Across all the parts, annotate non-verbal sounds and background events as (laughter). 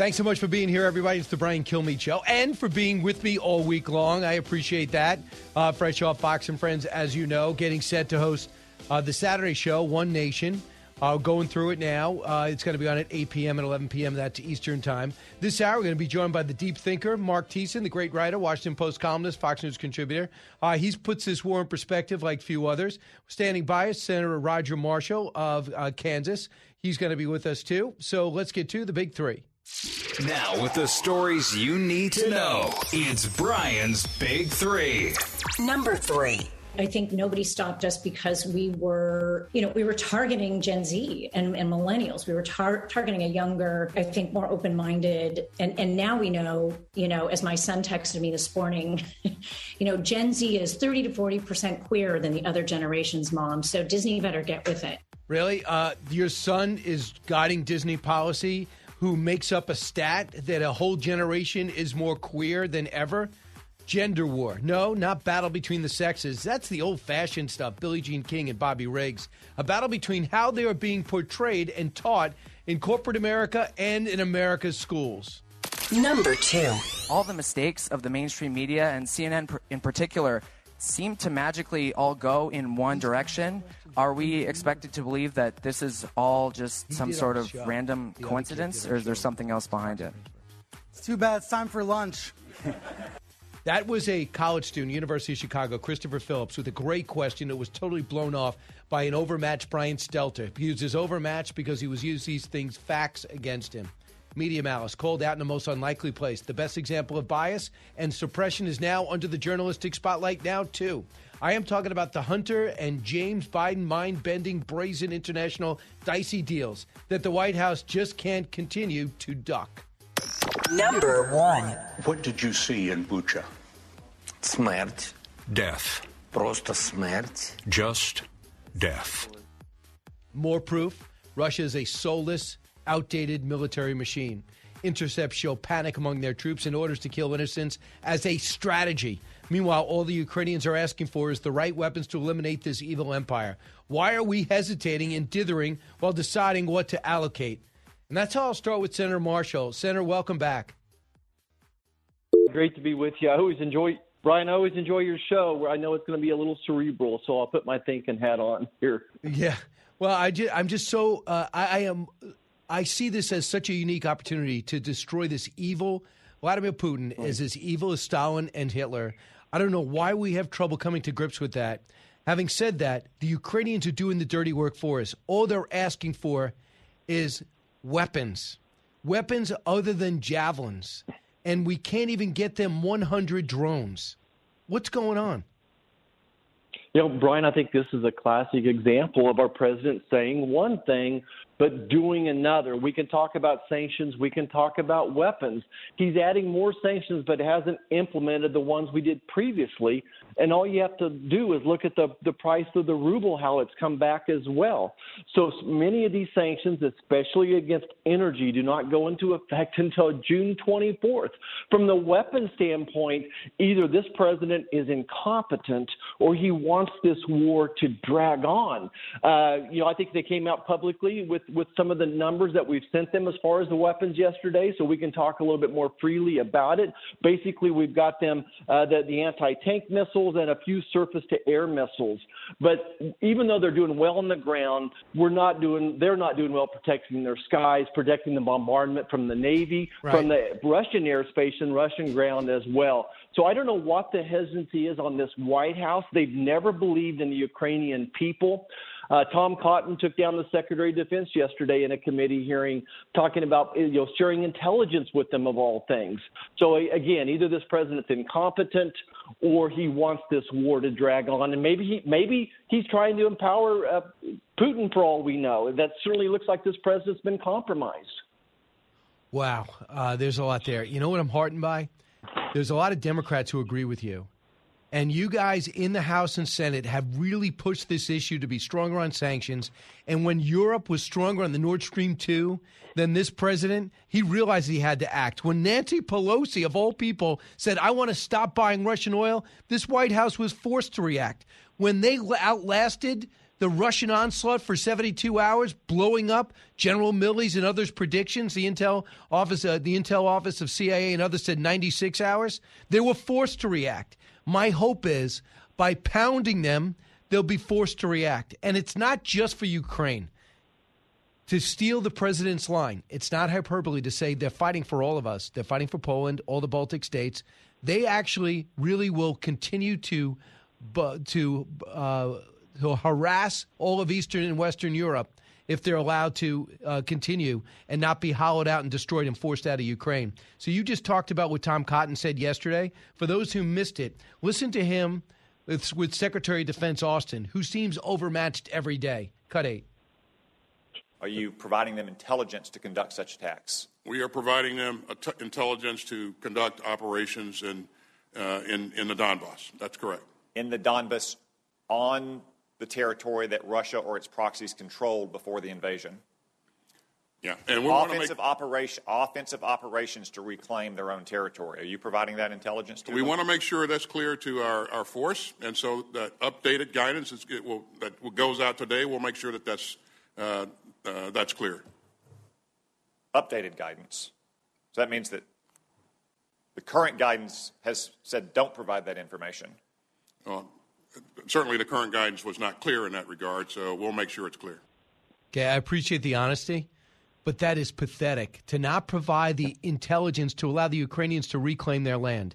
Thanks so much for being here, everybody. It's the Brian Kilmeade Show, and for being with me all week long. I appreciate that. Uh, fresh off Fox and Friends, as you know, getting set to host uh, the Saturday show, One Nation. Uh, going through it now. Uh, it's going to be on at 8 p.m. and 11 p.m. That's Eastern Time. This hour, we're going to be joined by the deep thinker, Mark Thiessen, the great writer, Washington Post columnist, Fox News contributor. Uh, he puts this war in perspective like few others. Standing by us, Senator Roger Marshall of uh, Kansas. He's going to be with us too. So let's get to the big three. Now, with the stories you need to know, it's Brian's Big Three. Number three. I think nobody stopped us because we were, you know, we were targeting Gen Z and, and millennials. We were tar- targeting a younger, I think, more open minded. And, and now we know, you know, as my son texted me this morning, (laughs) you know, Gen Z is 30 to 40% queer than the other generation's mom. So Disney better get with it. Really? Uh, your son is guiding Disney policy who makes up a stat that a whole generation is more queer than ever? Gender war. No, not battle between the sexes. That's the old fashioned stuff. Billie Jean King and Bobby Riggs. A battle between how they are being portrayed and taught in corporate America and in America's schools. Number two. All the mistakes of the mainstream media and CNN in particular seem to magically all go in one direction. Are we expected to believe that this is all just some sort of random coincidence, or is there something else behind it? It's too bad. It's time for lunch. (laughs) That was a college student, University of Chicago, Christopher Phillips, with a great question that was totally blown off by an overmatched Brian Stelter. He was overmatched because he was using these things, facts against him. Media malice called out in the most unlikely place. The best example of bias and suppression is now under the journalistic spotlight now, too. I am talking about the Hunter and James Biden mind bending, brazen international dicey deals that the White House just can't continue to duck. Number one. What did you see in Bucha? Смерть. Death. Просто смерть. Just death. More proof Russia is a soulless, outdated military machine. Intercepts show panic among their troops and orders to kill innocents as a strategy. Meanwhile, all the Ukrainians are asking for is the right weapons to eliminate this evil empire. Why are we hesitating and dithering while deciding what to allocate? And that's how I'll start with Senator Marshall. Senator, welcome back. Great to be with you. I always enjoy Brian. I always enjoy your show. Where I know it's going to be a little cerebral, so I'll put my thinking hat on here. Yeah. Well, I just, I'm just so uh, I, I am. I see this as such a unique opportunity to destroy this evil. Vladimir Putin Right. is as evil as Stalin and Hitler. I don't know why we have trouble coming to grips with that. Having said that, the Ukrainians are doing the dirty work for us. All they're asking for is weapons, weapons other than javelins, and we can't even get them 100 drones. What's going on? You know, Brian, I think this is a classic example of our president saying one thing but doing another. We can talk about sanctions, we can talk about weapons. He's adding more sanctions, but hasn't implemented the ones we did previously. And all you have to do is look at the, the price of the ruble, how it's come back as well. So many of these sanctions, especially against energy, do not go into effect (laughs) until June 24th. From the weapon standpoint, either this president is incompetent or he wants this war to drag on. Uh, you know, I think they came out publicly with, with some of the numbers that we've sent them as far as the weapons yesterday, so we can talk a little bit more freely about it. Basically, we've got them uh, the, the anti-tank missiles and a few surface-to-air missiles. But even though they're doing well on the ground, we're not doing. They're not doing well protecting their skies, protecting the bombardment from the Navy, Right. from the Russian airspace and Russian ground as well. So I don't know what the hesitancy is on this White House. They've never believed in the Ukrainian people. Uh, Tom Cotton took down the Secretary of Defense yesterday in a committee hearing, talking about you know sharing intelligence with them of all things. So again, either this president's incompetent or he wants this war to drag on, and maybe he maybe he's trying to empower uh, Putin for all we know. That certainly looks like this president's been compromised. Wow, uh, there's a lot there. You know what I'm heartened by? There's a lot of Democrats who agree with you. And you guys in the House and Senate have really pushed this issue to be stronger on sanctions. And when Europe was stronger on the Nord Stream 2 than this president, he realized he had to act. When Nancy Pelosi, of all people, said, I want to stop buying Russian oil, this White House was forced to react. When they outlasted the Russian onslaught for 72 hours, blowing up General Milley's and others' predictions. The Intel office, uh, the Intel office of CIA and others said 96 hours. They were forced to react. My hope is by pounding them, they'll be forced to react. And it's not just for Ukraine. To steal the president's line, it's not hyperbole to say they're fighting for all of us. They're fighting for Poland, all the Baltic states. They actually really will continue to to uh, to harass all of Eastern and Western Europe if they're allowed to uh, continue and not be hollowed out and destroyed and forced out of Ukraine. So you just talked about what Tom Cotton said yesterday. For those who missed it, listen to him with, with Secretary of Defense Austin, who seems overmatched every day. Cut eight. Are you providing them intelligence to conduct such attacks? We are providing them intelligence to conduct operations in, uh, in, in the Donbass. That's correct. In the Donbass on the territory that Russia or its proxies controlled before the invasion. Yeah, and we offensive make... operation, offensive operations to reclaim their own territory. Are you providing that intelligence to us? We them? want to make sure that's clear to our, our force, and so that updated guidance is, will, that goes out today. We'll make sure that that's uh, uh, that's clear. Updated guidance. So that means that the current guidance has said don't provide that information. Uh, certainly the current guidance was not clear in that regard, so we'll make sure it's clear. Okay, I appreciate the honesty, but that is pathetic to not provide the intelligence to allow the Ukrainians to reclaim their land.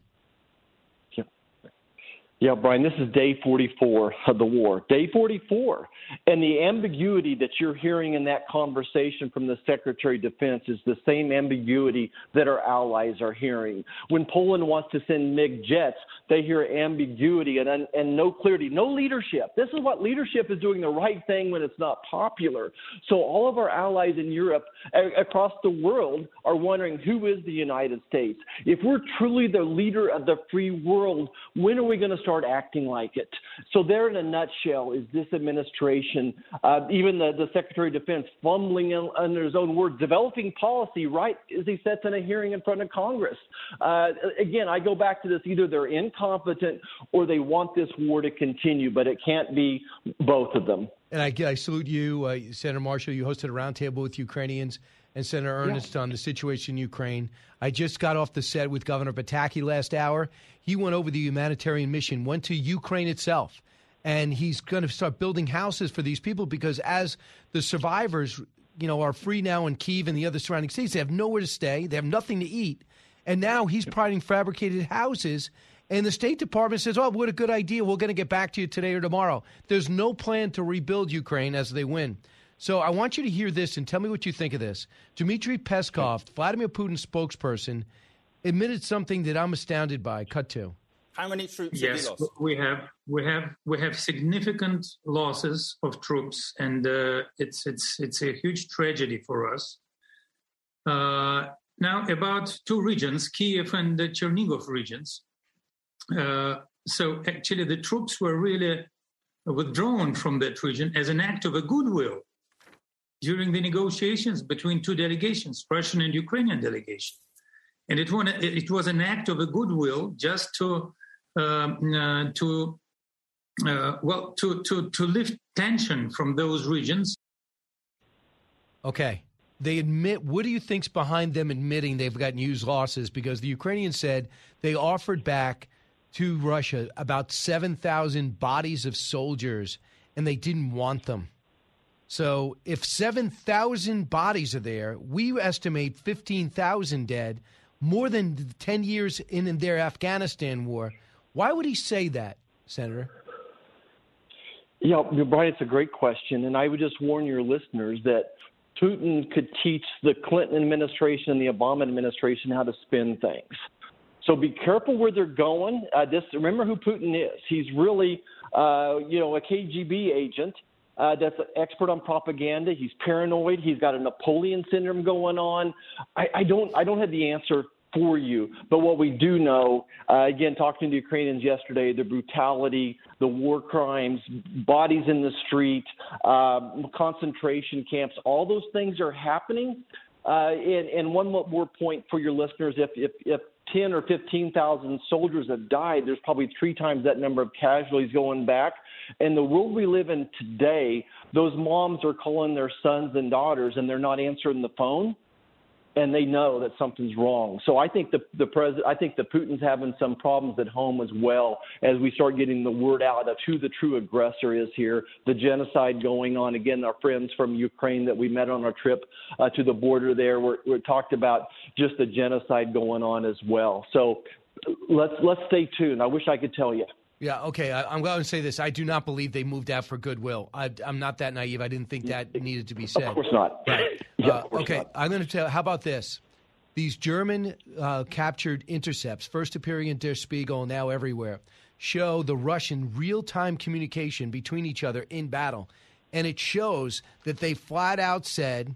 Yeah, Brian, this is day 44 of the war. Day 44. And the ambiguity that you're hearing in that conversation from the Secretary of Defense is the same ambiguity that our allies are hearing. When Poland wants to send MiG jets, they hear ambiguity and, and no clarity, no leadership. This is what leadership is doing the right thing when it's not popular. So all of our allies in Europe, a- across the world, are wondering who is the United States? If we're truly the leader of the free world, when are we going to start? acting like it. So, there in a nutshell is this administration, uh, even the, the Secretary of Defense, fumbling in, under his own words, developing policy right as he sits in a hearing in front of Congress. Uh, again, I go back to this either they're incompetent or they want this war to continue, but it can't be both of them. And I, I salute you, uh, Senator Marshall. You hosted a roundtable with Ukrainians and Senator Ernst yeah. on the situation in Ukraine. I just got off the set with Governor Pataki last hour. He went over the humanitarian mission, went to Ukraine itself, and he's going to start building houses for these people because as the survivors, you know, are free now in Kiev and the other surrounding cities, they have nowhere to stay, they have nothing to eat, and now he's providing fabricated houses. And the State Department says, "Oh, what a good idea! We're going to get back to you today or tomorrow." There's no plan to rebuild Ukraine as they win. So I want you to hear this and tell me what you think of this. Dmitry Peskov, Vladimir Putin's spokesperson, admitted something that I'm astounded by. Cut to. How many troops? Yes, we have we have we have significant losses of troops, and uh, it's it's it's a huge tragedy for us. Uh, now, about two regions, Kiev and the Chernigov regions. Uh, so actually, the troops were really withdrawn from that region as an act of a goodwill during the negotiations between two delegations, Russian and Ukrainian delegation. And it, was, it was an act of a goodwill just to, um, uh, to uh, well, to, to, to lift tension from those regions. Okay. They admit, what do you think's behind them admitting they've got huge losses? Because the Ukrainians said they offered back to Russia about 7,000 bodies of soldiers and they didn't want them. So if 7,000 bodies are there, we estimate 15,000 dead, more than 10 years in, their Afghanistan war. Why would he say that, Senator? Yeah, Brian, it's a great question. And I would just warn your listeners that Putin could teach the Clinton administration and the Obama administration how to spin things. So be careful where they're going. Uh, this, remember who Putin is. He's really, uh, you know, a KGB agent uh, that's an expert on propaganda. He's paranoid. He's got a Napoleon syndrome going on. I, I don't, I don't have the answer for you. But what we do know, uh, again, talking to Ukrainians yesterday, the brutality, the war crimes, bodies in the street, uh, concentration camps, all those things are happening. Uh, and, and one more point for your listeners: if if, if 10 or 15,000 soldiers have died, there's probably three times that number of casualties going back. And the world we live in today, those moms are calling their sons and daughters, and they're not answering the phone and they know that something's wrong. So I think the the president, I think the Putin's having some problems at home as well as we start getting the word out of who the true aggressor is here, the genocide going on. Again, our friends from Ukraine that we met on our trip uh, to the border there, we we talked about just the genocide going on as well. So let's let's stay tuned. I wish I could tell you. Yeah, okay. I, am going to say this. I do not believe they moved out for goodwill. I, am not that naive. I didn't think that needed to be said. Of course not. Right. (laughs) Yeah, uh, course okay, not. I'm going to tell. How about this? These German uh, captured intercepts, first appearing in Der Spiegel, now everywhere, show the Russian real time communication between each other in battle. And it shows that they flat out said,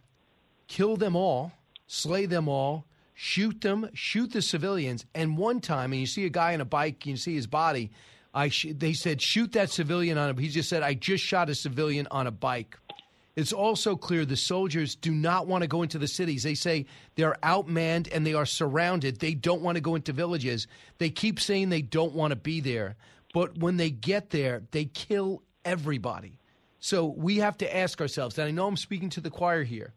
kill them all, slay them all, shoot them, shoot the civilians. And one time, and you see a guy on a bike, you see his body. I sh- they said shoot that civilian on a. He just said I just shot a civilian on a bike. It's also clear the soldiers do not want to go into the cities. They say they're outmanned and they are surrounded. They don't want to go into villages. They keep saying they don't want to be there. But when they get there, they kill everybody. So we have to ask ourselves, and I know I'm speaking to the choir here.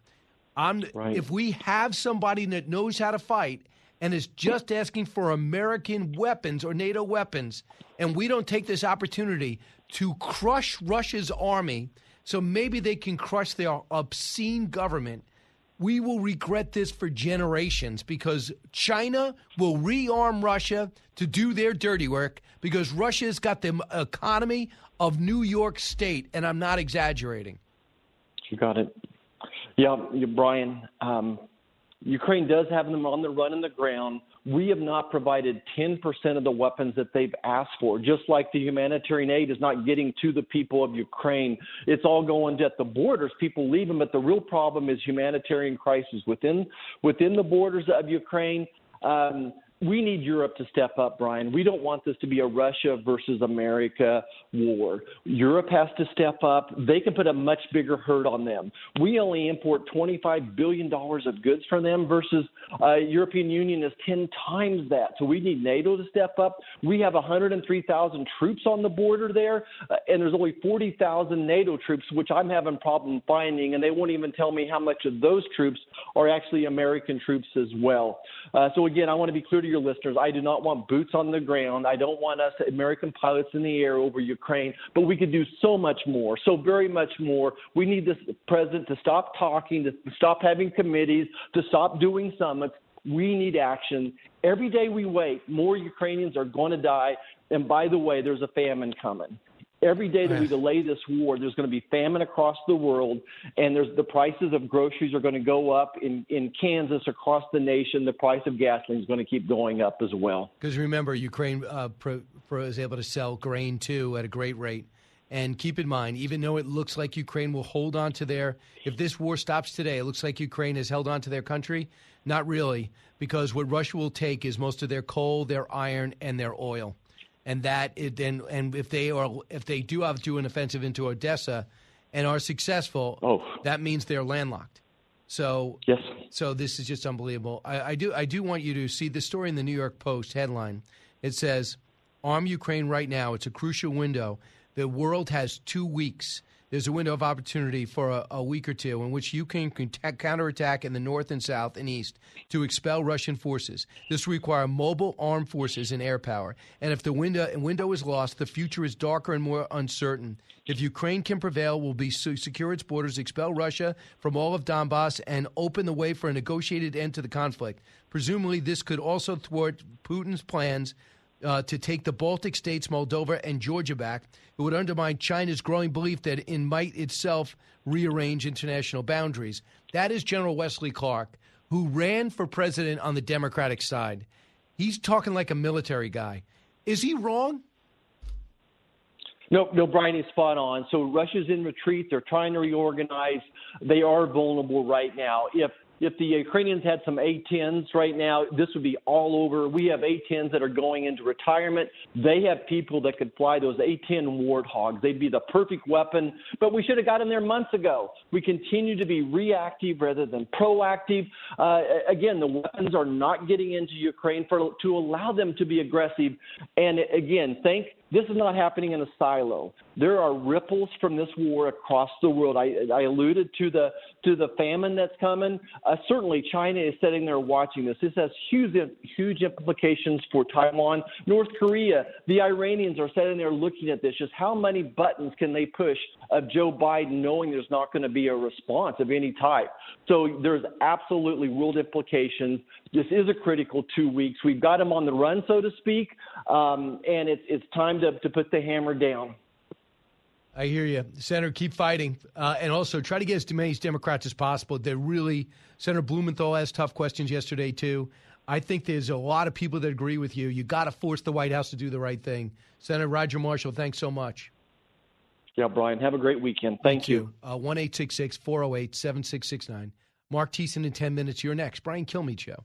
I'm, Right. If we have somebody that knows how to fight and is just asking for American weapons or NATO weapons, and we don't take this opportunity to crush Russia's army so maybe they can crush their obscene government, we will regret this for generations because China will rearm Russia to do their dirty work because Russia's got the economy of New York State, and I'm not exaggerating. You got it. Yeah, Brian. Um, Ukraine does have them on the run in the ground. We have not provided 10% of the weapons that they've asked for. Just like the humanitarian aid is not getting to the people of Ukraine, it's all going at the borders. People leave them, but the real problem is humanitarian crisis within within the borders of Ukraine. Um, we need Europe to step up, Brian. We don't want this to be a Russia versus America war. Europe has to step up. They can put a much bigger hurt on them. We only import $25 billion of goods from them versus uh, European Union is 10 times that. So we need NATO to step up. We have 103,000 troops on the border there, uh, and there's only 40,000 NATO troops, which I'm having problem finding, and they won't even tell me how much of those troops are actually American troops as well. Uh, so again, I want to be clear to your listeners. I do not want boots on the ground. I don't want us American pilots in the air over Ukraine, but we could do so much more, so very much more. We need this president to stop talking, to stop having committees, to stop doing summits. We need action. Every day we wait, more Ukrainians are going to die. And by the way, there's a famine coming. Every day that we delay this war, there's going to be famine across the world, and there's the prices of groceries are going to go up in in Kansas across the nation. The price of gasoline is going to keep going up as well. Because remember, Ukraine uh, pro, pro is able to sell grain too at a great rate. And keep in mind, even though it looks like Ukraine will hold on to their, if this war stops today, it looks like Ukraine has held on to their country. Not really, because what Russia will take is most of their coal, their iron, and their oil. And that it then, and if they are, if they do have to do an offensive into Odessa, and are successful, oh. that means they're landlocked. So yes, so this is just unbelievable. I, I do I do want you to see the story in the New York Post headline. It says, "Arm Ukraine right now." It's a crucial window. The world has two weeks. There's a window of opportunity for a, a week or two in which you can ta- counterattack in the north and south and east to expel Russian forces. This will require mobile armed forces and air power. And if the window window is lost, the future is darker and more uncertain. If Ukraine can prevail, will be secure its borders, expel Russia from all of Donbass, and open the way for a negotiated end to the conflict. Presumably, this could also thwart Putin's plans uh, to take the Baltic states, Moldova, and Georgia back. It would undermine China's growing belief that it might itself rearrange international boundaries. That is General Wesley Clark, who ran for president on the Democratic side. He's talking like a military guy. Is he wrong? No, no, Brian is spot on. So Russia's in retreat. They're trying to reorganize. They are vulnerable right now. If if the Ukrainians had some A-10s right now, this would be all over. We have A-10s that are going into retirement. They have people that could fly those A-10 warthogs. They'd be the perfect weapon, but we should have gotten there months ago. We continue to be reactive rather than proactive. Uh, again, the weapons are not getting into Ukraine for to allow them to be aggressive. And again, thank this is not happening in a silo. There are ripples from this war across the world. I, I alluded to the to the famine that's coming. Uh, certainly, China is sitting there watching this. This has huge huge implications for Taiwan, North Korea. The Iranians are sitting there looking at this. Just how many buttons can they push of Joe Biden, knowing there's not going to be a response of any type? So there's absolutely world implications. This is a critical two weeks. We've got him on the run, so to speak, um, and it's it's time to, to put the hammer down. I hear you, Senator. Keep fighting, uh, and also try to get as many Democrats as possible. They're really Senator Blumenthal asked tough questions yesterday too. I think there's a lot of people that agree with you. You got to force the White House to do the right thing. Senator Roger Marshall, thanks so much. Yeah, Brian, have a great weekend. Thank, Thank you. Uh, one eight six six four zero eight seven six six nine. Mark Thiessen in ten minutes. You're next. Brian Kilmeade Show.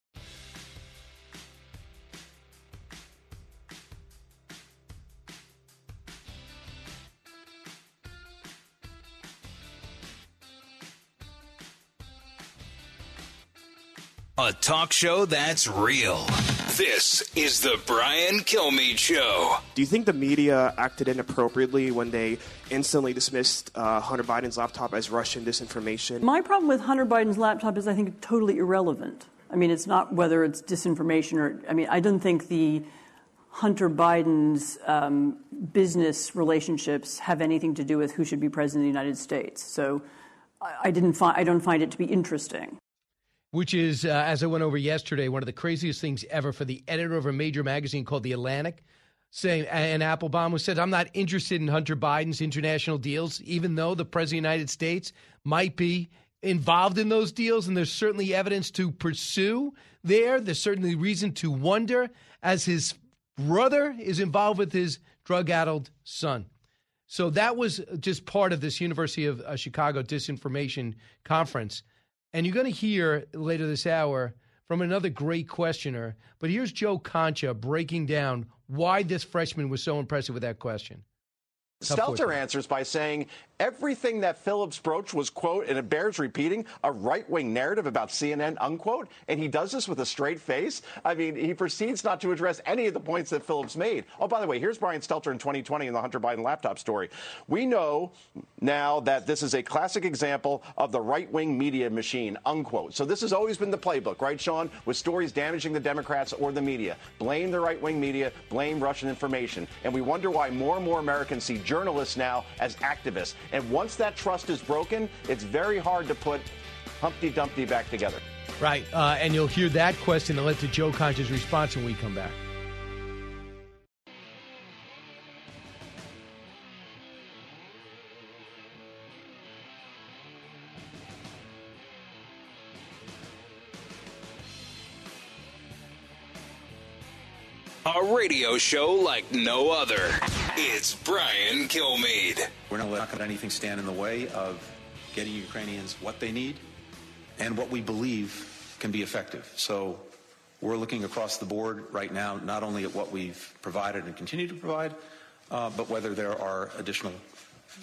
A talk show that's real. This is the Brian Kilmeade Show. Do you think the media acted inappropriately when they instantly dismissed uh, Hunter Biden's laptop as Russian disinformation? My problem with Hunter Biden's laptop is I think totally irrelevant. I mean, it's not whether it's disinformation or, I mean, I don't think the Hunter Biden's um, business relationships have anything to do with who should be president of the United States. So I, I didn't find, I don't find it to be interesting which is, uh, as I went over yesterday, one of the craziest things ever for the editor of a major magazine called The Atlantic, saying, Anne Applebaum who said, I'm not interested in Hunter Biden's international deals, even though the President of the United States might be involved in those deals, and there's certainly evidence to pursue there. There's certainly reason to wonder as his brother is involved with his drug addled son. So that was just part of this University of uh, Chicago disinformation conference. And you're going to hear later this hour from another great questioner. But here's Joe Concha breaking down why this freshman was so impressive with that question. Stelter answers by saying everything that Phillips broached was, quote, and it bears repeating, a right wing narrative about CNN, unquote. And he does this with a straight face. I mean, he proceeds not to address any of the points that Phillips made. Oh, by the way, here's Brian Stelter in 2020 in the Hunter Biden laptop story. We know now that this is a classic example of the right wing media machine, unquote. So this has always been the playbook, right, Sean? With stories damaging the Democrats or the media. Blame the right wing media, blame Russian information. And we wonder why more and more Americans see journalists now as activists. And once that trust is broken, it's very hard to put Humpty Dumpty back together. Right. Uh, and you'll hear that question and let to Joe Concha's response when we come back. A radio show like no other. It's Brian Kilmeade. We're not letting anything stand in the way of getting Ukrainians what they need and what we believe can be effective. So we're looking across the board right now, not only at what we've provided and continue to provide, uh, but whether there are additional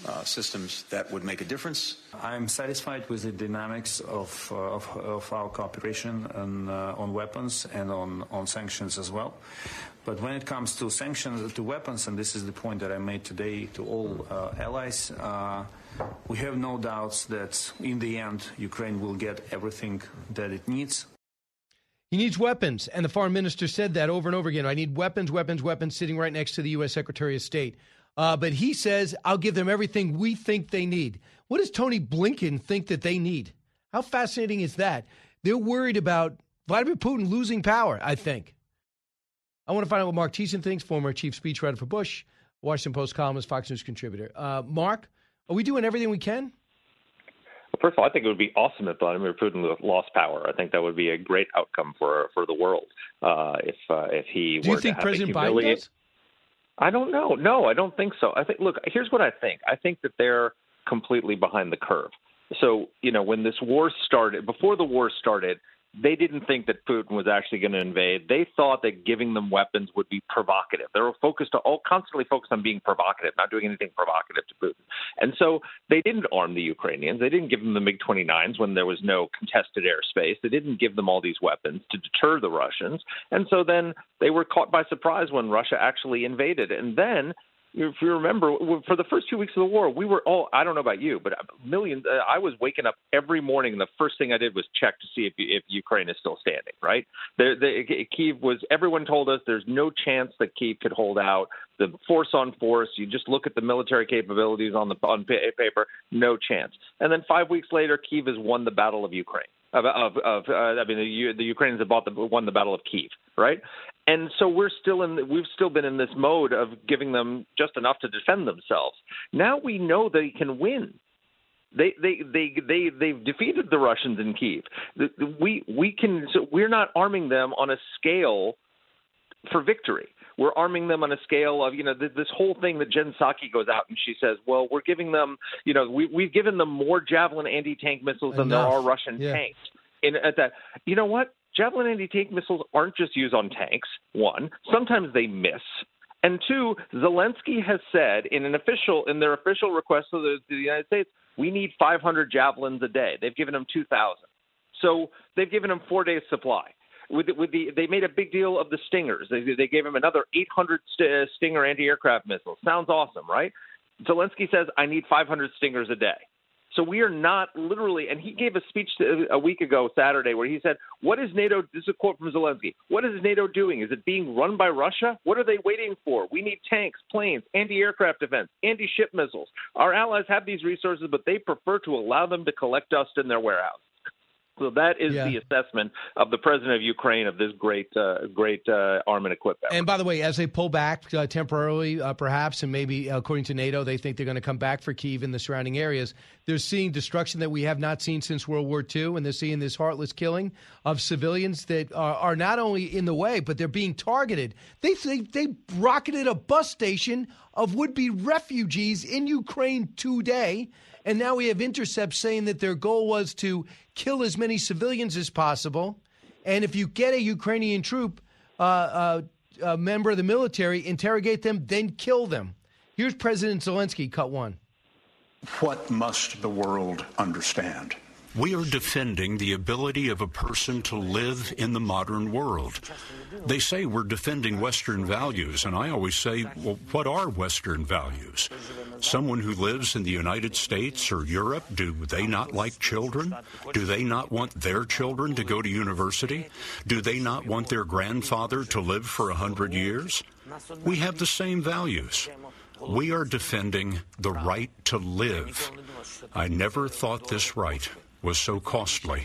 uh, systems that would make a difference. I'm satisfied with the dynamics of, uh, of, of, our cooperation on, uh, on weapons and on, on sanctions as well. But when it comes to sanctions to weapons, and this is the point that I made today to all uh, allies, uh, we have no doubts that in the end, Ukraine will get everything that it needs. He needs weapons. And the foreign minister said that over and over again. I need weapons, weapons, weapons, sitting right next to the U.S. Secretary of State. Uh, but he says, I'll give them everything we think they need. What does Tony Blinken think that they need? How fascinating is that? They're worried about Vladimir Putin losing power, I think. I want to find out what Mark Thiessen thinks, former chief speechwriter for Bush, Washington Post columnist, Fox News contributor. Uh, Mark, are we doing everything we can? Well, first of all, I think it would be awesome if Vladimir Putin lost power. I think that would be a great outcome for for the world uh, if uh, if he Do you think President Biden does? I don't know. No, I don't think so. I think look, here's what I think. I think that they're completely behind the curve. So, you know, when this war started, before the war started, they didn't think that Putin was actually going to invade. They thought that giving them weapons would be provocative. They were focused to all constantly focused on being provocative, not doing anything provocative to Putin. And so they didn't arm the Ukrainians. They didn't give them the MiG 29s when there was no contested airspace. They didn't give them all these weapons to deter the Russians. And so then they were caught by surprise when Russia actually invaded. And then if you remember, for the first two weeks of the war, we were all, I don't know about you, but millions, uh, I was waking up every morning, and the first thing I did was check to see if, if Ukraine is still standing, right? The, the, Kiev was, everyone told us there's no chance that Kiev could hold out. The force on force, you just look at the military capabilities on the on pa- paper, no chance. And then five weeks later, Kiev has won the Battle of Ukraine. Of, of, of uh, I mean, the, the Ukrainians have bought the, won the Battle of Kiev, right? And so we're still in. We've still been in this mode of giving them just enough to defend themselves. Now we know they can win. They they they they they've defeated the Russians in Kiev. We we can. So we're not arming them on a scale for victory. We're arming them on a scale of, you know, th- this whole thing that Jen Psaki goes out and she says, well, we're giving them, you know, we, we've given them more Javelin anti-tank missiles than there are Russian Yeah. tanks. In, at that, you know what? Javelin anti-tank missiles aren't just used on tanks. One, sometimes they miss. And two, Zelensky has said in an official, in their official request to the, to the United States, we need 500 javelins a day. They've given them 2,000. So they've given them four days supply. With the, with the, they made a big deal of the Stingers. They, they gave him another 800 st- Stinger anti-aircraft missiles. Sounds awesome, right? Zelensky says, "I need 500 Stingers a day." So we are not literally, and he gave a speech to, a week ago Saturday where he said, "What is NATO?" This is a quote from Zelensky. What is NATO doing? Is it being run by Russia? What are they waiting for? We need tanks, planes, anti-aircraft defense, anti-ship missiles. Our allies have these resources, but they prefer to allow them to collect dust in their warehouse. So that is Yeah. the assessment of the president of Ukraine of this great, uh, great uh, arm and equipment. And by the way, as they pull back uh, temporarily, uh, perhaps, and maybe uh, according to NATO, they think they're going to come back for Kiev and the surrounding areas. They're seeing destruction that we have not seen since World War II, and they're seeing this heartless killing of civilians that are, are not only in the way, but they're being targeted. They they, they rocketed a bus station of would-be refugees in Ukraine today, and now we have intercepts saying that their goal was to kill as many civilians as possible. And if you get a Ukrainian troop, uh, uh, a member of the military, interrogate them, then kill them. Here's President Zelensky, cut one. What must the world understand? We are defending the ability of a person to live in the modern world. They say we're defending Western values, and I always say, well, what are Western values? Someone who lives in the United States or Europe, do they not like children? Do they not want their children to go to university? Do they not want their grandfather to live for a hundred years? We have the same values. We are defending the right to live. I never thought this right was so costly.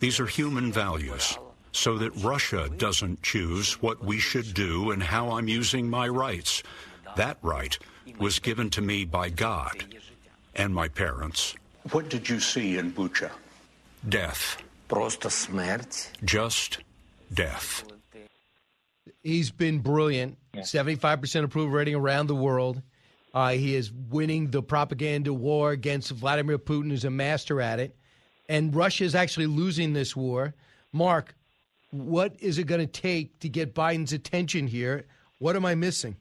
These are human values, so that Russia doesn't choose what we should do and how I'm using my rights. That right was given to me by God and my parents. What did you see in Bucha? Death. Just death. He's been brilliant. 75% approval rating around the world. Uh, he is winning the propaganda war against Vladimir Putin, who's a master at it. And Russia is actually losing this war. Mark, what is it going to take to get Biden's attention here? What am I missing?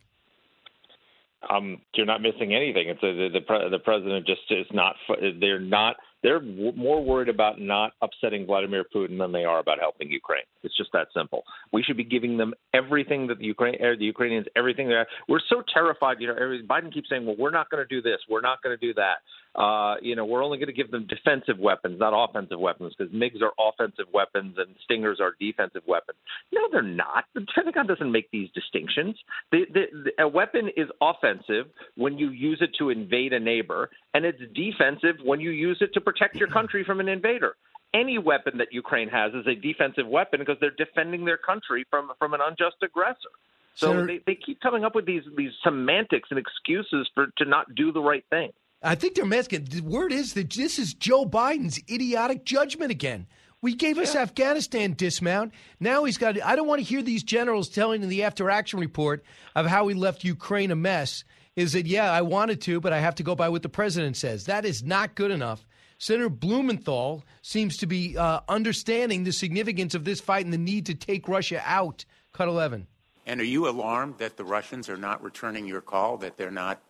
um, you're not missing anything. It's a, the the, pre- the president just is not. They're not. They're w- more worried about not upsetting Vladimir Putin than they are about helping Ukraine. It's just that simple. We should be giving them everything that the Ukraine, er, the Ukrainians, everything. They're, we're so terrified. You know, Biden keeps saying, "Well, we're not going to do this. We're not going to do that." Uh, you know, we're only going to give them defensive weapons, not offensive weapons, because MiGs are offensive weapons and Stingers are defensive weapons. No, they're not. The Pentagon doesn't make these distinctions. The, the, the, a weapon is offensive when you use it to invade a neighbor, and it's defensive when you use it to protect your country from an invader any weapon that Ukraine has is a defensive weapon because they're defending their country from from an unjust aggressor. So Senator- they, they keep coming up with these these semantics and excuses for to not do the right thing. I think they're masking. The word is that this is Joe Biden's idiotic judgment again. We gave us Afghanistan dismount. Now he's got. I don't want to hear these generals telling in the after action report of how he left Ukraine a mess. Is that yeah, I wanted to, but I have to go by what the president says. That is not good enough. Senator Blumenthal seems to be uh, understanding the significance of this fight and the need to take Russia out. Cut eleven. And are you alarmed that the Russians are not returning your call, that they're not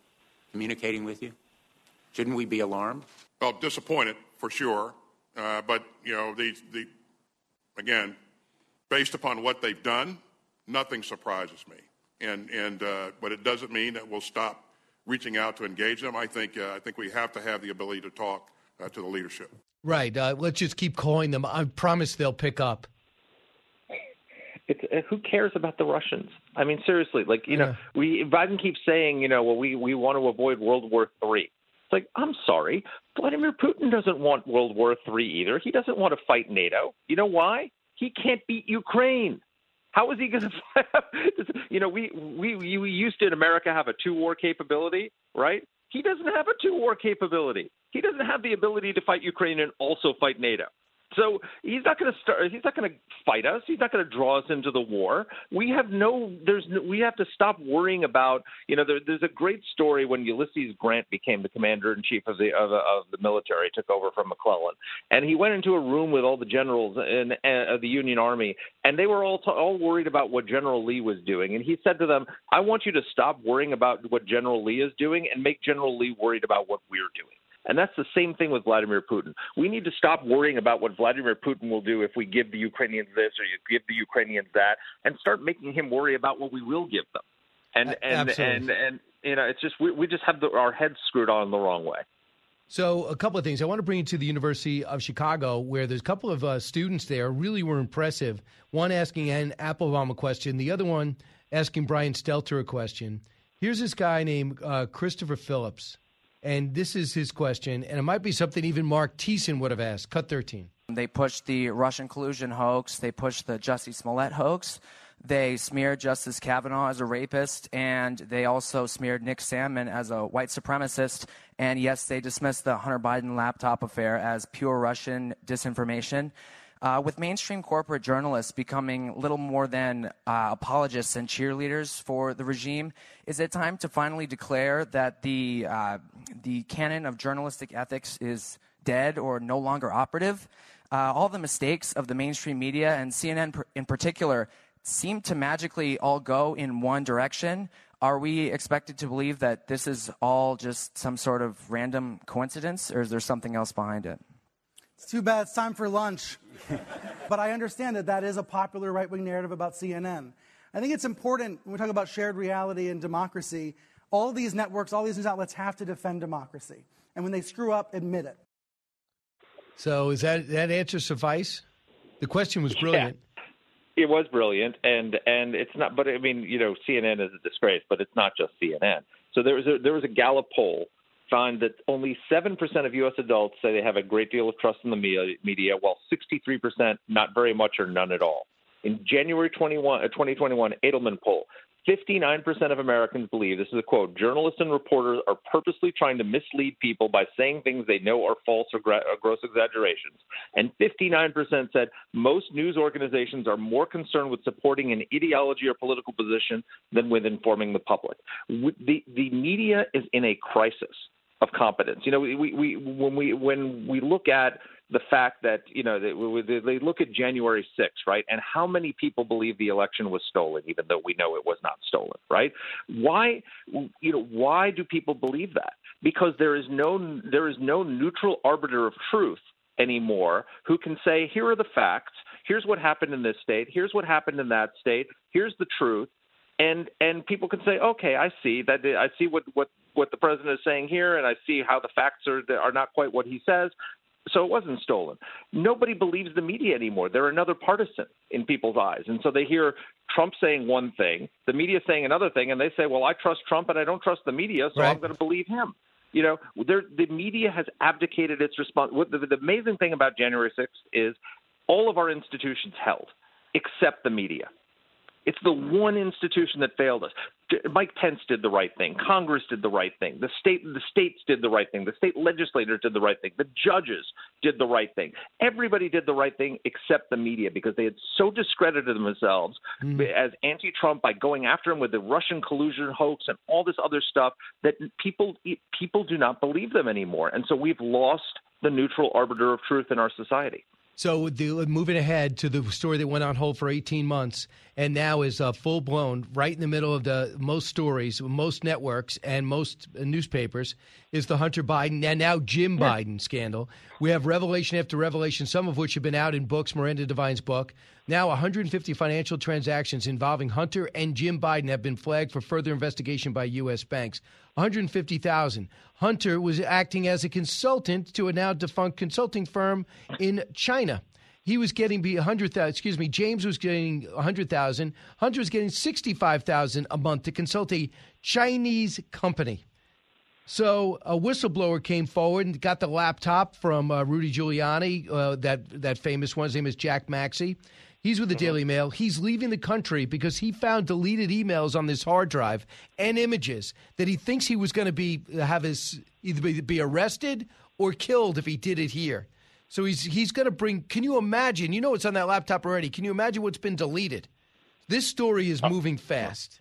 communicating with you? Shouldn't we be alarmed? Well, disappointed for sure, uh, but you know, the, the again, based upon what they've done, nothing surprises me. And and uh, but it doesn't mean that we'll stop reaching out to engage them. I think uh, I think we have to have the ability to talk uh, to the leadership. Right. Uh, let's just keep calling them. I promise they'll pick up. It's uh, who cares about the Russians? I mean, seriously, like you know, we Biden keeps saying, you know, well, we we want to avoid World War Three. Like, I'm sorry, Vladimir Putin doesn't want World War Three either. He doesn't want to fight NATO. You know why? He can't beat Ukraine. How is he going (laughs) to? you know, we we we used to in America have a two-war capability, right? He doesn't have a two-war capability. He doesn't have the ability to fight Ukraine and also fight NATO. So he's not going to start. He's not going to fight us. He's not going to draw us into the war. We have no. There's. No, we have to stop worrying about. You know, there, there's a great story when Ulysses Grant became the commander in chief of the of, of the military, took over from McClellan, and he went into a room with all the generals in uh, the Union Army, and they were all t- all worried about what General Lee was doing, and he said to them, "I want you to stop worrying about what General Lee is doing and make General Lee worried about what we're doing." And that's the same thing with Vladimir Putin. We need to stop worrying about what Vladimir Putin will do if we give the Ukrainians this or you give the Ukrainians that, and start making him worry about what we will give them. And and absolutely. and and you know, it's just we we just have the, our heads screwed on the wrong way. So, a couple of things. I want to bring you to the University of Chicago, where there's a couple of uh, students there really were impressive. One asking Anne Applebaum a question, the other one asking Brian Stelter a question. Here's this guy named uh, Christopher Phillips, and this is his question, and it might be something even Mark Thiessen would have asked. Cut 13. They pushed the Russian collusion hoax. They pushed the Jussie Smollett hoax. They smeared Justice Kavanaugh as a rapist, and they also smeared Nick Sandmann as a white supremacist. And yes, they dismissed the Hunter Biden laptop affair as pure Russian disinformation. Uh, with mainstream corporate journalists becoming little more than uh, apologists and cheerleaders for the regime, is it time to finally declare that the uh, the canon of journalistic ethics is dead or no longer operative? Uh, all the mistakes of the mainstream media and CNN in particular seem to magically all go in one direction. Are we expected to believe that this is all just some sort of random coincidence, or is there something else behind it? It's too bad it's time for lunch. (laughs) but I understand that that is a popular right wing narrative about CNN. I think it's important when we talk about shared reality and democracy, all these networks, all these news outlets have to defend democracy. And when they screw up, admit it. So, is that that answer suffice? The question was brilliant. It was brilliant, and and it's not. But I mean, you know, CNN is a disgrace, but it's not just CNN. So there was a, there was a Gallup poll found that only seven percent of U.S. adults say they have a great deal of trust in the media, while 63 percent not very much or none at all. In January 21, uh, 2021 Edelman poll, 59% of Americans believe, this is a quote, journalists and reporters are purposely trying to mislead people by saying things they know are false or, gra- or gross exaggerations. And 59% said most news organizations are more concerned with supporting an ideology or political position than with informing the public. The, the media is in a crisis of competence. You know, we, we when we when we look at the fact that you know they, they look at January 6th, right, and how many people believe the election was stolen, even though we know it was not stolen, right? Why, you know, why do people believe that? Because there is no there is no neutral arbiter of truth anymore who can say here are the facts, here's what happened in this state, here's what happened in that state, here's the truth, and and people can say, okay, I see that I see what what what the president is saying here, and I see how the facts are are not quite what he says. So it wasn't stolen. Nobody believes the media anymore. They're another partisan in people's eyes, and so they hear Trump saying one thing, the media saying another thing, and they say, "Well, I trust Trump, and I don't trust the media, so Right. I'm going to believe him." You know, the media has abdicated its response. What the, the amazing thing about January 6th is all of our institutions held, except the media. It's the one institution that failed us. Mike Pence did the right thing. Congress did the right thing. The state, the states did the right thing. The state legislators did the right thing. The judges did the right thing. Everybody did the right thing except the media because they had so discredited themselves mm. as anti-Trump by going after him with the Russian collusion hoax and all this other stuff that people people do not believe them anymore. And so we've lost the neutral arbiter of truth in our society. So the, moving ahead to the story that went on hold for 18 months and now is uh, full blown, right in the middle of the most stories, most networks, and most uh, newspapers, is the Hunter Biden and now Jim Biden scandal. We have revelation after revelation, some of which have been out in books, Miranda Devine's book. Now, 150 financial transactions involving Hunter and Jim Biden have been flagged for further investigation by U.S. banks. 150,000. Hunter was acting as a consultant to a now defunct consulting firm in China. He was getting be 100,000, excuse me, James was getting 100,000. Hunter was getting 65,000 a month to consult a Chinese company. So a whistleblower came forward and got the laptop from uh, Rudy Giuliani, uh, that that famous one. His name is Jack Maxey. He's with the Daily Mail. He's leaving the country because he found deleted emails on this hard drive and images that he thinks he was going to be have his either be, be arrested or killed if he did it here. So he's he's going to bring. Can you imagine? You know it's on that laptop already. Can you imagine what's been deleted? This story is moving fast.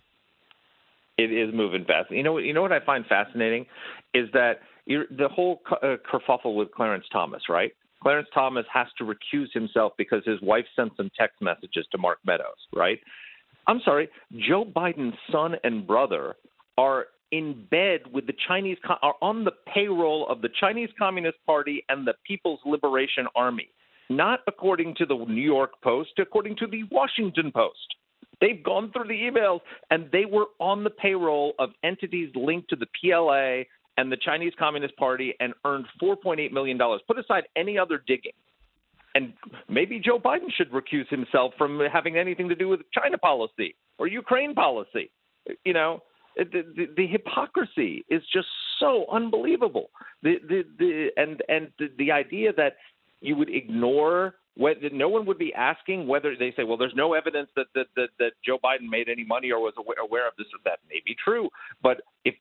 It is moving fast. You know, what- you know what I find fascinating is that you're, the whole uh, kerfuffle with Clarence Thomas, right? Clarence Thomas has to recuse himself because his wife sent some text messages to Mark Meadows, right? I'm sorry, Joe Biden's son and brother are in bed with the Chinese, are on the payroll of the Chinese Communist Party and the People's Liberation Army, not according to the New York Post, according to the Washington Post. They've gone through the emails and they were on the payroll of entities linked to the PLA and the Chinese Communist Party and earned $4.8 million. Put aside any other digging. And maybe Joe Biden should recuse himself from having anything to do with China policy or Ukraine policy. You know, the, the, the hypocrisy is just so unbelievable. The, the, the, and and the, the idea that you would ignore whether no one would be asking whether they say, well, there's no evidence that that, that, that Joe Biden made any money or was aware, aware of this or that may be true. But if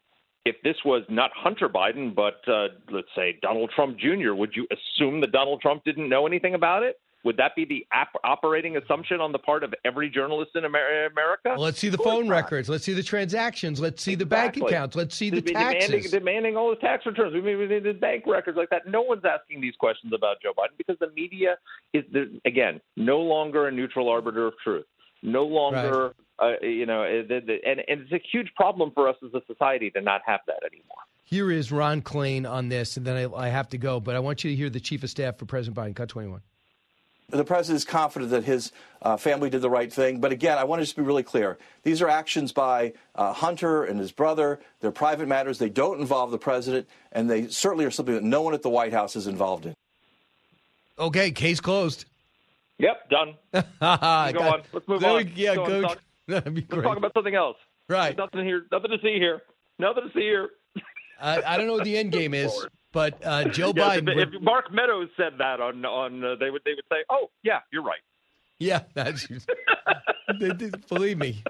if this was not Hunter Biden, but uh, let's say Donald Trump Jr., would you assume that Donald Trump didn't know anything about it? Would that be the ap- operating assumption on the part of every journalist in Amer- America? Well, let's see the phone records. Let's see the transactions. Let's see the bank accounts. Let's see the They'd be demanding, taxes. demanding all the tax returns. We mean we need the bank records like that. No one's asking these questions about Joe Biden because the media is again no longer a neutral arbiter of truth. No longer, uh, you know, uh, the, the, and, and it's a huge problem for us as a society to not have that anymore. Here is Ron Klain on this, and then I, I have to go. But I want you to hear the chief of staff for President Biden. Cut 21. The president is confident that his uh, family did the right thing. But again, I want to just be really clear. These are actions by uh, Hunter and his brother. They're private matters. They don't involve the president, and they certainly are something that no one at the White House is involved in. Okay, case closed. Yep, done. (laughs) go on. Let's move There on. yeah, Let's go- on, talk- (laughs) That'd be Let's great. talk about something else. Right. There's nothing here. Nothing to see here. Nothing to see here. I, I don't know what the end (laughs) game is, but uh, Joe Yes, Biden. If, if Mark Meadows said that on on, uh, they would they would say, "Oh, yeah, you're right." yeah, (laughs) that's believe me.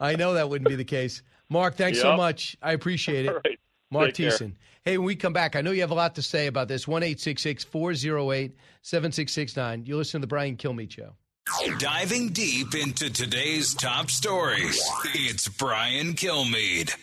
I know that wouldn't be the case. Mark, thanks so much. I appreciate it. Right. Mark Take care. Hey, when we come back, I know you have a lot to say about this. 1 408 7669. You listen to the Brian Kilmeade Show. Diving deep into today's top stories, it's Brian Kilmeade.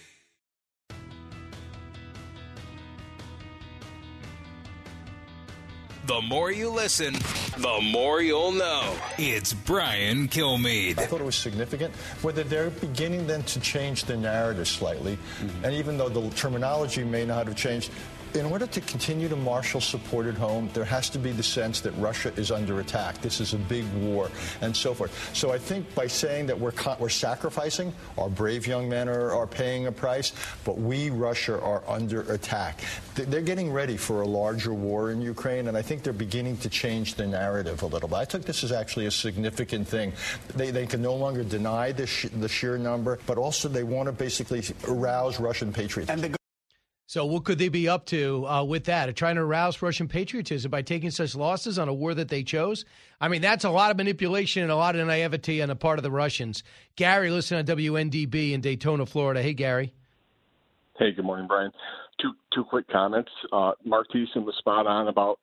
The more you listen, the more you'll know. It's Brian Kilmeade. I thought it was significant. Whether they're beginning then to change the narrative slightly, mm-hmm. and even though the terminology may not have changed, in order to continue to marshal support at home, there has to be the sense that Russia is under attack. This is a big war, and so forth. So I think by saying that we're we're sacrificing, our brave young men are, are paying a price, but we, Russia, are under attack. They're getting ready for a larger war in Ukraine, and I think they're beginning to change the narrative a little bit. I took this as actually a significant thing. They, they can no longer deny the, sh- the sheer number, but also they want to basically arouse Russian patriotism. So, what could they be up to uh, with that? Trying to arouse Russian patriotism by taking such losses on a war that they chose? I mean, that's a lot of manipulation and a lot of naivety on the part of the Russians. Gary, listen on WNDB in Daytona, Florida. Hey, Gary. Hey, good morning, Brian. Two two quick comments. Uh, Mark Thiessen was spot on about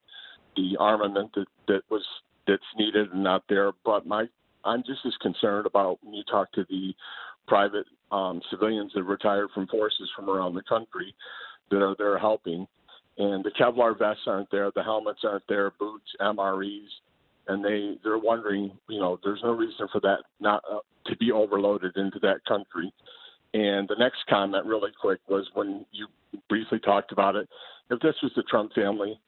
the armament that, that was that's needed and not there. But my I'm just as concerned about when you talk to the private um, civilians that retired from forces from around the country that are there helping. And the Kevlar vests aren't there, the helmets aren't there, boots, MREs, and they they're wondering, you know, there's no reason for that not uh, to be overloaded into that country. And the next comment, really quick, was when you briefly talked about it. If this was the Trump family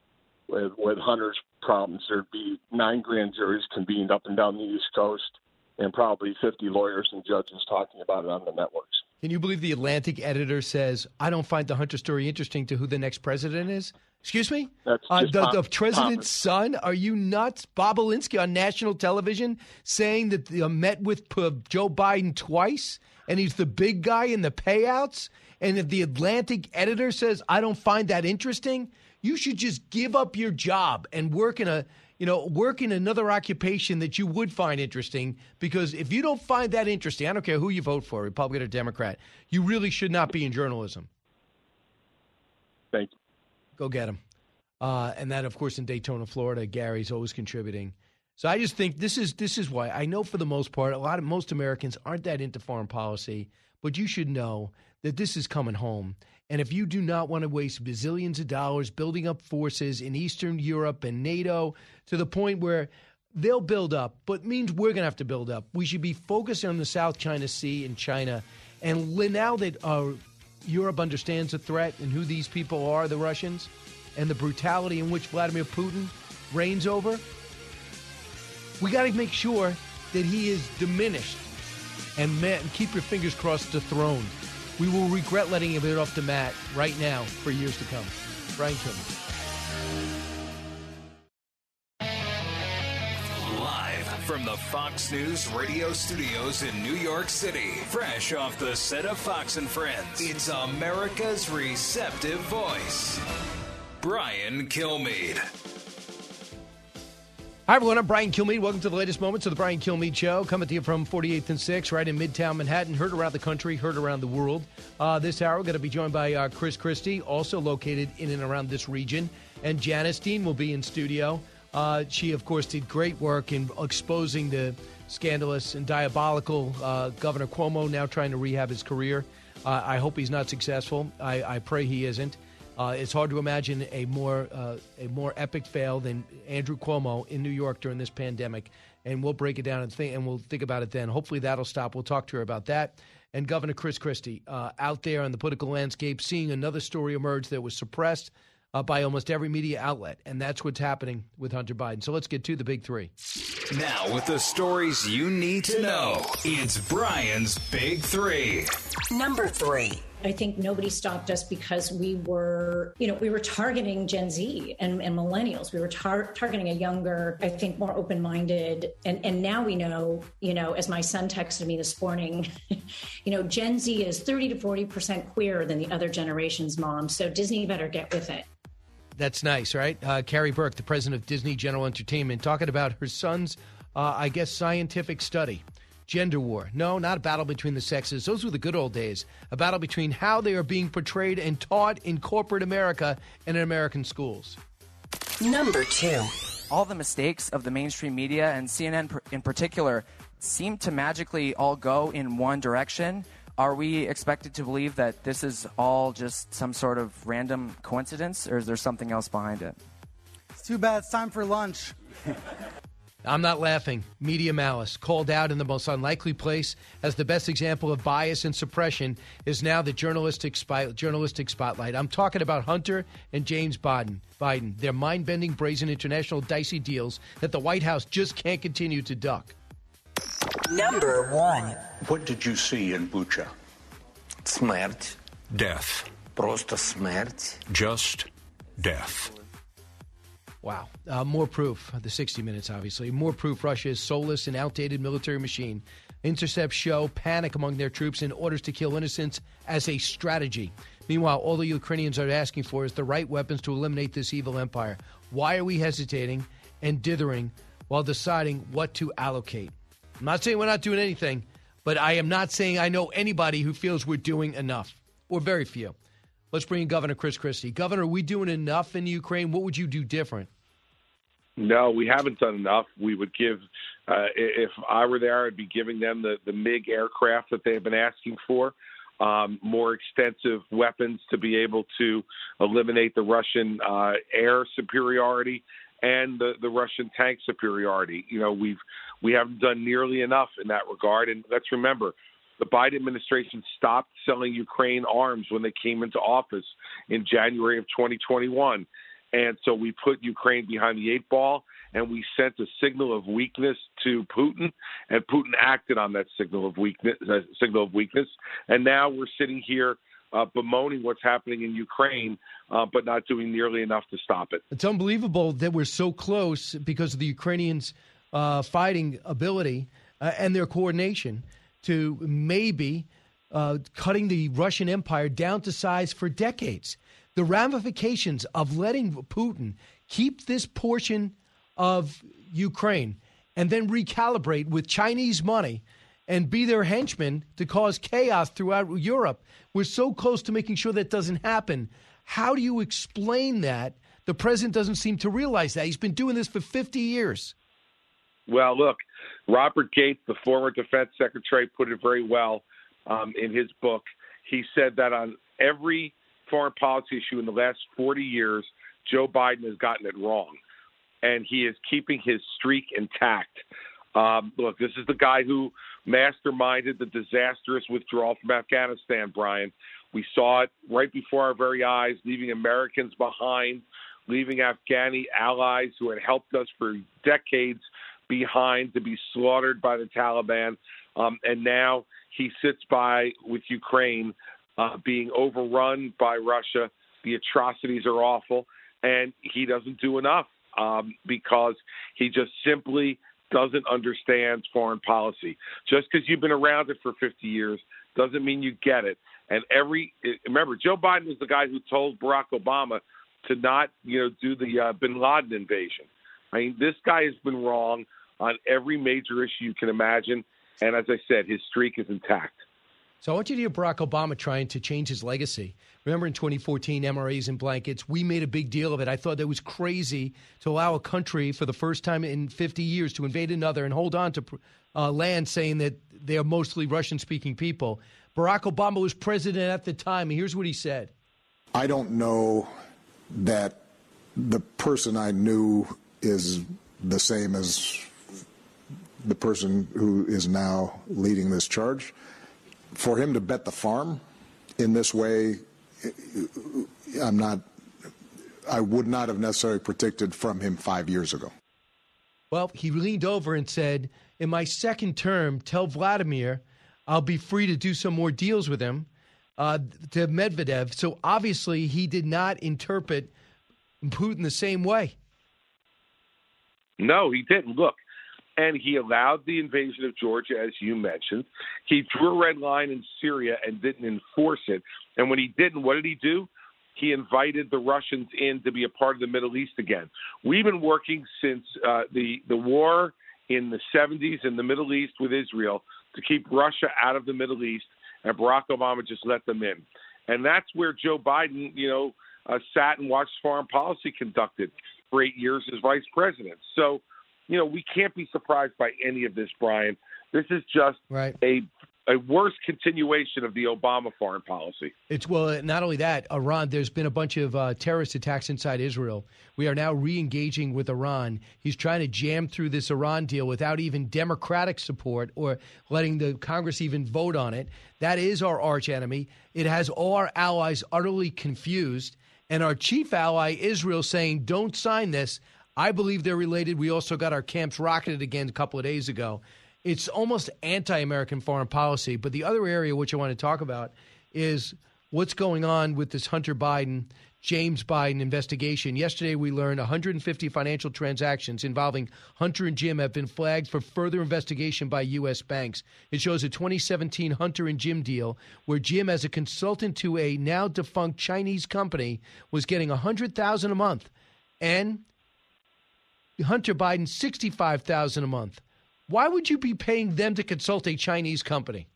with with Hunter's problems, there'd be nine grand juries convened up and down the East Coast, and probably 50 lawyers and judges talking about it on the networks. Can you believe the Atlantic editor says, I don't find the Hunter story interesting to who the next president is? Excuse me? That's uh, the, pop, the, president's son? Are you nuts? Bobulinski on national television saying that they met with Joe Biden twice and he's the big guy in the payouts? And if the Atlantic editor says, I don't find that interesting, you should just give up your job and work in a you know, work in another occupation that you would find interesting. Because if you don't find that interesting, I don't care who you vote for, Republican or Democrat, you really should not be in journalism. Thank you. Go get him. Uh, and that, of course, in Daytona, Florida, Gary's always contributing. So I just think this is this is why I know for the most part, a lot of most Americans aren't that into foreign policy, but you should know that this is coming home. And if you do not want to waste bazillions of dollars building up forces in Eastern Europe and NATO to the point where they'll build up, but means we're going to have to build up, we should be focusing on the South China Sea and China. And now that uh, Europe understands the threat and who these people are, the Russians, and the brutality in which Vladimir Putin reigns over, we got to make sure that he is diminished and, man, keep your fingers crossed dethroned. We will regret letting him hit off the mat right now for years to come. Brian Kilmeade. Live from the Fox News radio studios in New York City, fresh off the set of Fox and Friends, it's America's receptive voice, Brian Kilmeade. Hi, everyone. I'm Brian Kilmeade. Welcome to the latest moments of the Brian Kilmeade Show. Coming to you from 48th and 6th, right in Midtown Manhattan. Heard around the country, heard around the world. Uh, this hour, we're going to be joined by uh, Chris Christie, also located in and around this region. And Janice Dean will be in studio. Uh, she, of course, did great work in exposing the scandalous and diabolical uh, Governor Cuomo, now trying to rehab his career. Uh, I hope he's not successful. I, I pray he isn't. Uh, it's hard to imagine a more uh, a more epic fail than Andrew Cuomo in New York during this pandemic, and we'll break it down and think and we'll think about it then. Hopefully that'll stop. We'll talk to her about that. And Governor Chris Christie uh, out there on the political landscape, seeing another story emerge that was suppressed uh, by almost every media outlet, and that's what's happening with Hunter Biden. So let's get to the big three. Now, with the stories you need to know, it's Brian's Big Three. Number three. I think nobody stopped us because we were, you know, we were targeting Gen Z and, and millennials. We were tar- targeting a younger, I think, more open-minded. And and now we know, you know, as my son texted me this morning, (laughs) you know, Gen Z is 30 to 40 percent queer than the other generation's mom. So Disney better get with it. That's nice, right? Uh, Karey Burke, the president of Disney General Entertainment, talking about her son's, uh, I guess, scientific study gender war. No, not a battle between the sexes. Those were the good old days. A battle between how they are being portrayed and taught in corporate America and in American schools. Number two. All the mistakes of the mainstream media and CNN in particular seem to magically all go in one direction. Are we expected to believe that this is all just some sort of random coincidence, or is there something else behind it? It's too bad. It's time for lunch. (laughs) I'm not laughing. Media malice, called out in the most unlikely place as the best example of bias and suppression, is now the journalistic spy, journalistic spotlight. I'm talking about Hunter and James Biden. Biden, their mind-bending, brazen international dicey deals that the White House just can't continue to duck. Number one. What did you see in Bucha? Смерть. Death. Просто смерть. Just death. Wow. Uh, more proof. The 60 Minutes, obviously. More proof Russia is soulless and outdated military machine. Intercepts show panic among their troops in orders to kill innocents as a strategy. Meanwhile, all the Ukrainians are asking for is the right weapons to eliminate this evil empire. Why are we hesitating and dithering while deciding what to allocate? I'm not saying we're not doing anything, but I am not saying I know anybody who feels we're doing enough, or very few. Let's bring in Governor Chris Christie. Governor, are we doing enough in Ukraine? What would you do different? No, we haven't done enough. We would give, uh, if I were there, I'd be giving them the, the MiG aircraft that they have been asking for, um, more extensive weapons to be able to eliminate the Russian uh, air superiority and the, the Russian tank superiority. You know, we've we haven't done nearly enough in that regard. And let's remember, the Biden administration stopped selling Ukraine arms when they came into office in January of 2021. And so we put Ukraine behind the eight ball and we sent a signal of weakness to Putin, and Putin acted on that signal of weakness. Uh, signal of weakness, and now we're sitting here uh, bemoaning what's happening in Ukraine, uh, but not doing nearly enough to stop it. It's unbelievable that we're so close because of the Ukrainians' uh, fighting ability uh, and their coordination to maybe uh, cutting the Russian Empire down to size for decades. The ramifications of letting Putin keep this portion of Ukraine and then recalibrate with Chinese money and be their henchmen to cause chaos throughout Europe. We're so close to making sure that doesn't happen. How do you explain that? The president doesn't seem to realize that. He's been doing this for 50 years. Well, look, Robert Gates, the former defense secretary, put it very well um, in his book. He said that on every foreign policy issue in the last 40 years, Joe Biden has gotten it wrong. And he is keeping his streak intact. Um, look, this is the guy who masterminded the disastrous withdrawal from Afghanistan, Brian. We saw it right before our very eyes, leaving Americans behind, leaving Afghani allies who had helped us for decades behind to be slaughtered by the Taliban. Um, and now he sits by with Ukraine uh, being overrun by Russia. The atrocities are awful, and he doesn't do enough um, because he just simply doesn't understand foreign policy. Just because you've been around it for 50 years doesn't mean you get it. And every remember, Joe Biden was the guy who told Barack Obama to not, you know, do the uh, Bin Laden invasion. I mean, this guy has been wrong on every major issue you can imagine. And as I said, his streak is intact. So I want you to hear Barack Obama trying to change his legacy. Remember in 2014, MREs and blankets, we made a big deal of it. I thought that was crazy to allow a country for the first time in 50 years to invade another and hold on to uh, land saying that they are mostly Russian speaking people. Barack Obama was president at the time. Here's what he said I don't know that the person I knew is the same as the person who is now leading this charge. For him to bet the farm in this way, I'm not. I would not have necessarily predicted from him five years ago. Well, he leaned over and said, "In my second term, tell Vladimir I'll be free to do some more deals with him." Uh, to Medvedev. So obviously, he did not interpret Putin the same way. No, he didn't. Look, and he allowed the invasion of Georgia, as you mentioned. He drew a red line in Syria and didn't enforce it. And when he didn't, what did he do? He invited the Russians in to be a part of the Middle East again. We've been working since uh, the the war in the 70s in the Middle East with Israel to keep Russia out of the Middle East, and Barack Obama just let them in. And that's where Joe Biden, you know, uh, sat and watched foreign policy conducted for eight years as vice president. So you know, we can't be surprised by any of this, Brian. This is just right. a a worse continuation of the Obama foreign policy. It's well, not only that, Iran. There's been a bunch of uh, terrorist attacks inside Israel. We are now re-engaging with Iran. He's trying to jam through this Iran deal without even Democratic support or letting the Congress even vote on it. That is our arch enemy. It has all our allies utterly confused, and our chief ally Israel saying, "Don't sign this." I believe they're related. We also got our camps rocketed again a couple of days ago it's almost anti-American foreign policy. But the other area which I want to talk about is what's going on with this Hunter Biden, James Biden investigation. Yesterday, we learned 150 financial transactions involving Hunter and Jim have been flagged for further investigation by U.S. banks. It shows a 2017 Hunter and Jim deal where Jim, as a consultant to a now defunct Chinese company, was getting 100000 a month, and Hunter Biden 65000 a month. Why would you be paying them to consult a Chinese company?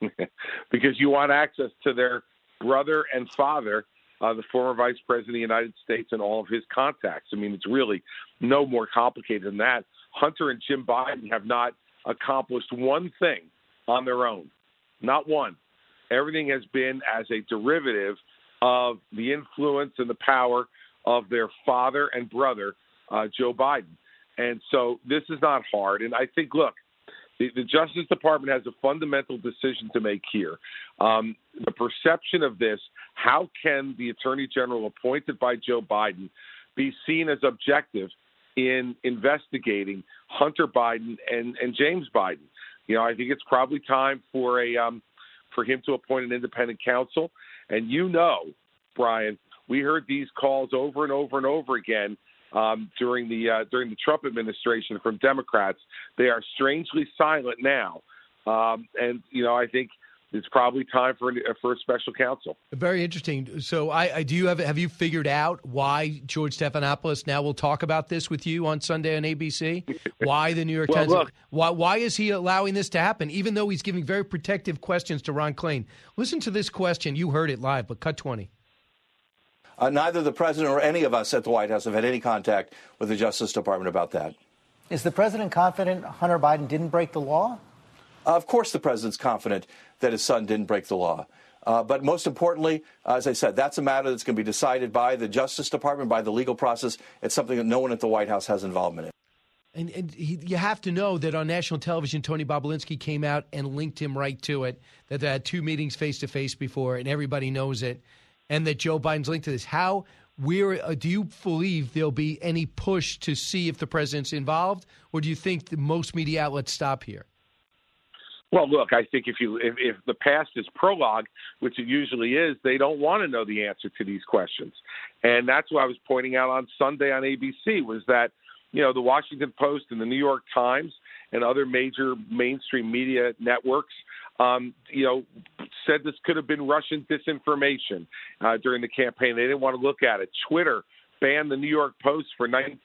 (laughs) because you want access to their brother and father, uh, the former vice president of the United States, and all of his contacts. I mean, it's really no more complicated than that. Hunter and Jim Biden have not accomplished one thing on their own, not one. Everything has been as a derivative of the influence and the power of their father and brother, uh, Joe Biden. And so this is not hard. And I think, look, the, the Justice Department has a fundamental decision to make here. Um, the perception of this how can the Attorney General appointed by Joe Biden be seen as objective in investigating Hunter Biden and, and James Biden? You know, I think it's probably time for a um, for him to appoint an independent counsel. And you know, Brian, we heard these calls over and over and over again um, during the uh, during the Trump administration from Democrats. They are strangely silent now, um, and you know I think it's probably time for for a special counsel. Very interesting. So, I, I, do you have have you figured out why George Stephanopoulos now will talk about this with you on Sunday on ABC? Why the New York well, Times? Look, why why is he allowing this to happen? Even though he's giving very protective questions to Ron Klain. Listen to this question. You heard it live, but cut twenty. Uh, neither the president or any of us at the White House have had any contact with the Justice Department about that. Is the president confident Hunter Biden didn't break the law? Uh, of course, the president's confident that his son didn't break the law. Uh, but most importantly, uh, as I said, that's a matter that's going to be decided by the Justice Department, by the legal process. It's something that no one at the White House has involvement in. And, and he, you have to know that on national television, Tony Bobulinski came out and linked him right to it. That they had two meetings face to face before, and everybody knows it and that Joe Biden's linked to this. How uh, do you believe there'll be any push to see if the president's involved, or do you think the most media outlets stop here? Well, look, I think if you if, if the past is prologue, which it usually is, they don't want to know the answer to these questions, and that's what I was pointing out on Sunday on ABC was that you know the Washington Post and the New York Times and other major mainstream media networks um, you know, said this could have been Russian disinformation uh, during the campaign. They didn't want to look at it. Twitter banned the New York Post for 19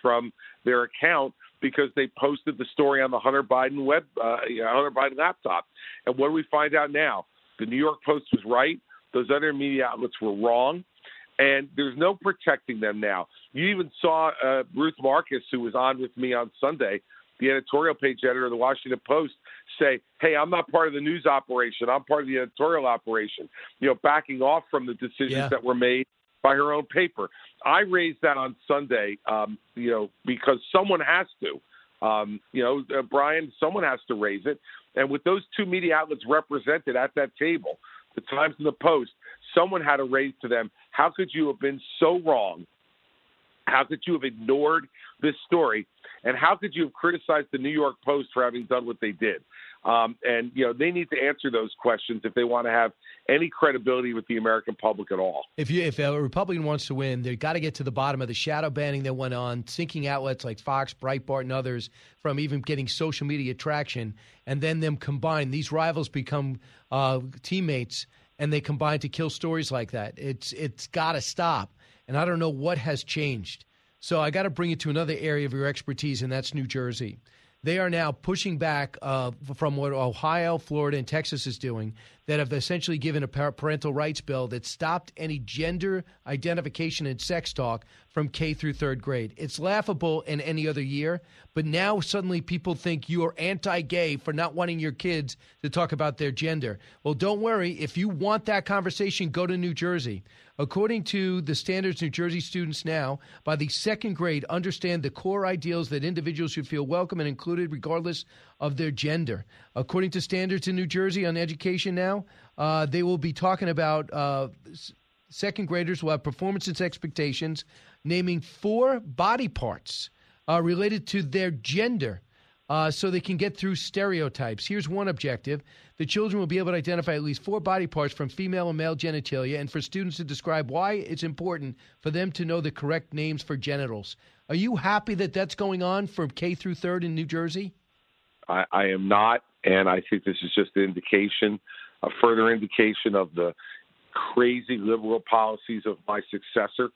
from their account because they posted the story on the Hunter Biden web, uh, Hunter Biden laptop. And what do we find out now? The New York Post was right. Those other media outlets were wrong. And there's no protecting them now. You even saw uh, Ruth Marcus, who was on with me on Sunday, the editorial page editor of the Washington Post, say, "Hey, I'm not part of the news operation. I'm part of the editorial operation." You know, backing off from the decisions Yeah. that were made by her own paper. I raised that on Sunday, um, you know, because someone has to. Um, you know, uh, Brian, someone has to raise it. And with those two media outlets represented at that table, the Times and the Post, someone had to raise to them, how could you have been so wrong? How could you have ignored this story? And how could you have criticized the New York Post for having done what they did? Um, and you know they need to answer those questions if they want to have any credibility with the American public at all. If you if a Republican wants to win, they've got to get to the bottom of the shadow banning that went on, sinking outlets like Fox, Breitbart, and others from even getting social media traction, and then them combine. These rivals become uh, teammates, and they combine to kill stories like that. It's it's got to stop. And I don't know what has changed. So I got to bring you to another area of your expertise, and that's New Jersey. They are now pushing back uh, from what Ohio, Florida, and Texas is doing, that have essentially given a parental rights bill that stopped any gender identification and sex talk from K through third grade. It's laughable in any other year, but now suddenly people think you are anti gay for not wanting your kids to talk about their gender. Well, don't worry. If you want that conversation, go to New Jersey. According to the standards, New Jersey students now, by the second grade, understand the core ideals that individuals should feel welcome and included regardless of their gender. According to standards in New Jersey on education now, uh, they will be talking about uh, second graders will have performance expectations, naming four body parts uh, related to their gender uh, so they can get through stereotypes. Here's one objective the children will be able to identify at least four body parts from female and male genitalia, and for students to describe why it's important for them to know the correct names for genitals. Are you happy that that's going on from K through third in New Jersey? I, I am not, and I think this is just an indication, a further indication of the crazy liberal policies of my successor,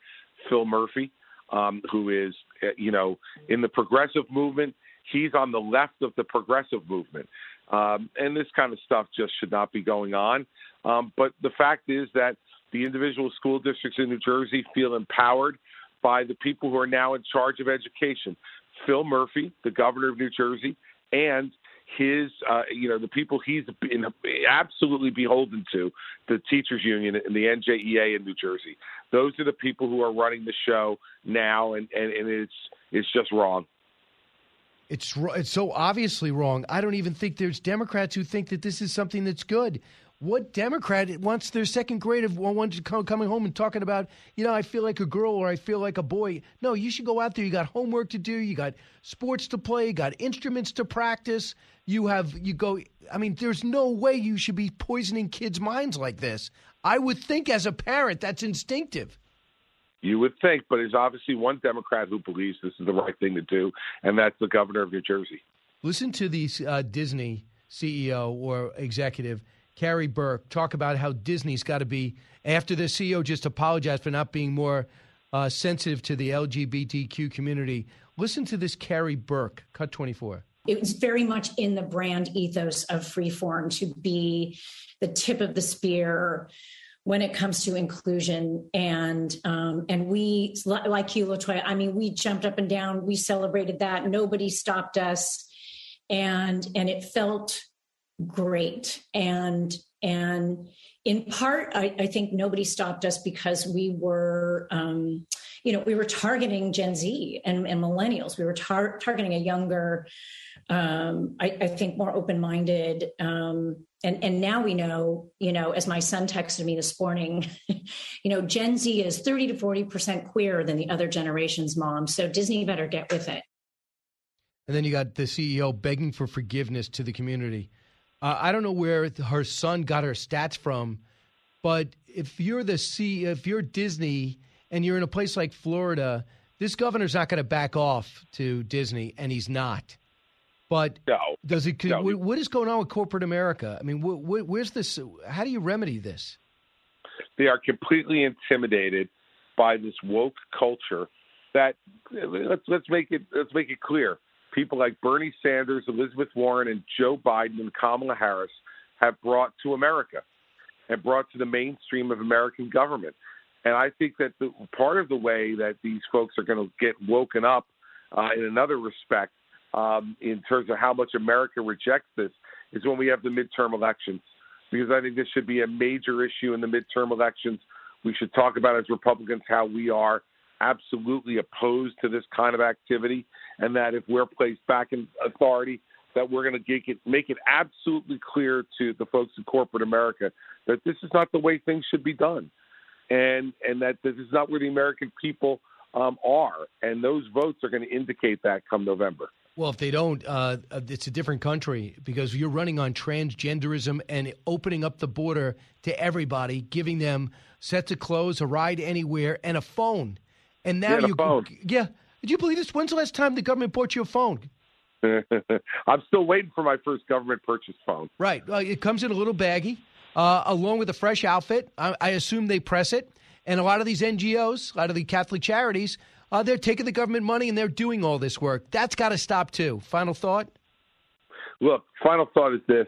Phil Murphy, um, who is, uh, you know, in the progressive movement He's on the left of the progressive movement. Um, and this kind of stuff just should not be going on. Um, but the fact is that the individual school districts in New Jersey feel empowered by the people who are now in charge of education. Phil Murphy, the governor of New Jersey, and his, uh, you know, the people he's been absolutely beholden to, the teachers union and the NJEA in New Jersey. Those are the people who are running the show now, and, and, and it's it's just wrong. It's it's so obviously wrong. I don't even think there's Democrats who think that this is something that's good. What Democrat wants their second grade of one coming home and talking about, you know, I feel like a girl or I feel like a boy? No, you should go out there. You got homework to do. You got sports to play. You got instruments to practice. You have you go. I mean, there's no way you should be poisoning kids' minds like this. I would think as a parent that's instinctive. You would think, but there's obviously one Democrat who believes this is the right thing to do, and that's the governor of New Jersey. Listen to the uh, Disney CEO or executive, Karey Burke, talk about how Disney's got to be, after the CEO just apologized for not being more uh, sensitive to the LGBTQ community. Listen to this Karey Burke, cut 24. It was very much in the brand ethos of Freeform to be the tip of the spear when it comes to inclusion and um, and we like you latoya i mean we jumped up and down we celebrated that nobody stopped us and and it felt great. And and in part i, I think nobody stopped us because we were um, you know we were targeting gen z and, and millennials. We were tar- targeting a younger um, I, I, think more open-minded um, and and now we know you know as my son texted me this morning (laughs) you know gen z is 30 to 40 percent queer than the other generation's mom so disney better get with it. And then you got the ceo begging for forgiveness to the community uh, i don't know where her son got her stats from but if you're the c if you're disney and you're in a place like florida this governor's not going to back off to disney and he's not but no, does it? No. What is going on with corporate America? I mean, where's this? How do you remedy this? They are completely intimidated by this woke culture. That let's let's make it let's make it clear. People like Bernie Sanders, Elizabeth Warren, and Joe Biden and Kamala Harris have brought to America and brought to the mainstream of American government. And I think that the, part of the way that these folks are going to get woken up uh, in another respect um, in terms of how much America rejects this is when we have the midterm elections. Because I think this should be a major issue in the midterm elections. We should talk about as Republicans how we are absolutely opposed to this kind of activity, and that if we're placed back in authority, that we're going to it, make it absolutely clear to the folks in corporate America that this is not the way things should be done, and and that this is not where the American people um, are, and those votes are going to indicate that come November. Well, if they don't, uh, it's a different country because you're running on transgenderism and opening up the border to everybody, giving them sets of clothes, a ride anywhere, and a phone. And now yeah, you, phone. yeah. Did you believe this? When's the last time the government bought you a phone? (laughs) I'm still waiting for my first government purchase phone. Right. Uh, it comes in a little baggie, uh, along with a fresh outfit. I, I assume they press it. And a lot of these NGOs, a lot of the Catholic charities, uh, they're taking the government money and they're doing all this work. That's got to stop too. Final thought. Look, final thought is this: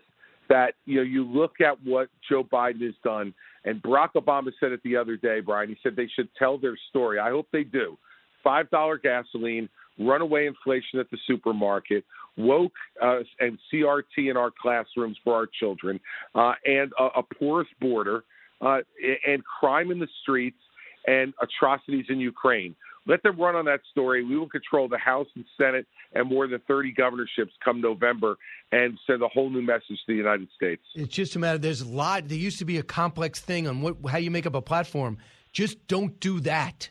that you know, you look at what Joe Biden has done, and Barack Obama said it the other day, Brian. He said they should tell their story. I hope they do. five dollar gasoline, runaway inflation at the supermarket, woke uh, and CRT in our classrooms for our children, uh, and a, a porous border, uh, and crime in the streets, and atrocities in Ukraine. Let them run on that story. We will control the House and Senate and more than 30 governorships come November and send a whole new message to the United States. It's just a matter. There's a lot. There used to be a complex thing on what how you make up a platform. Just don't do that.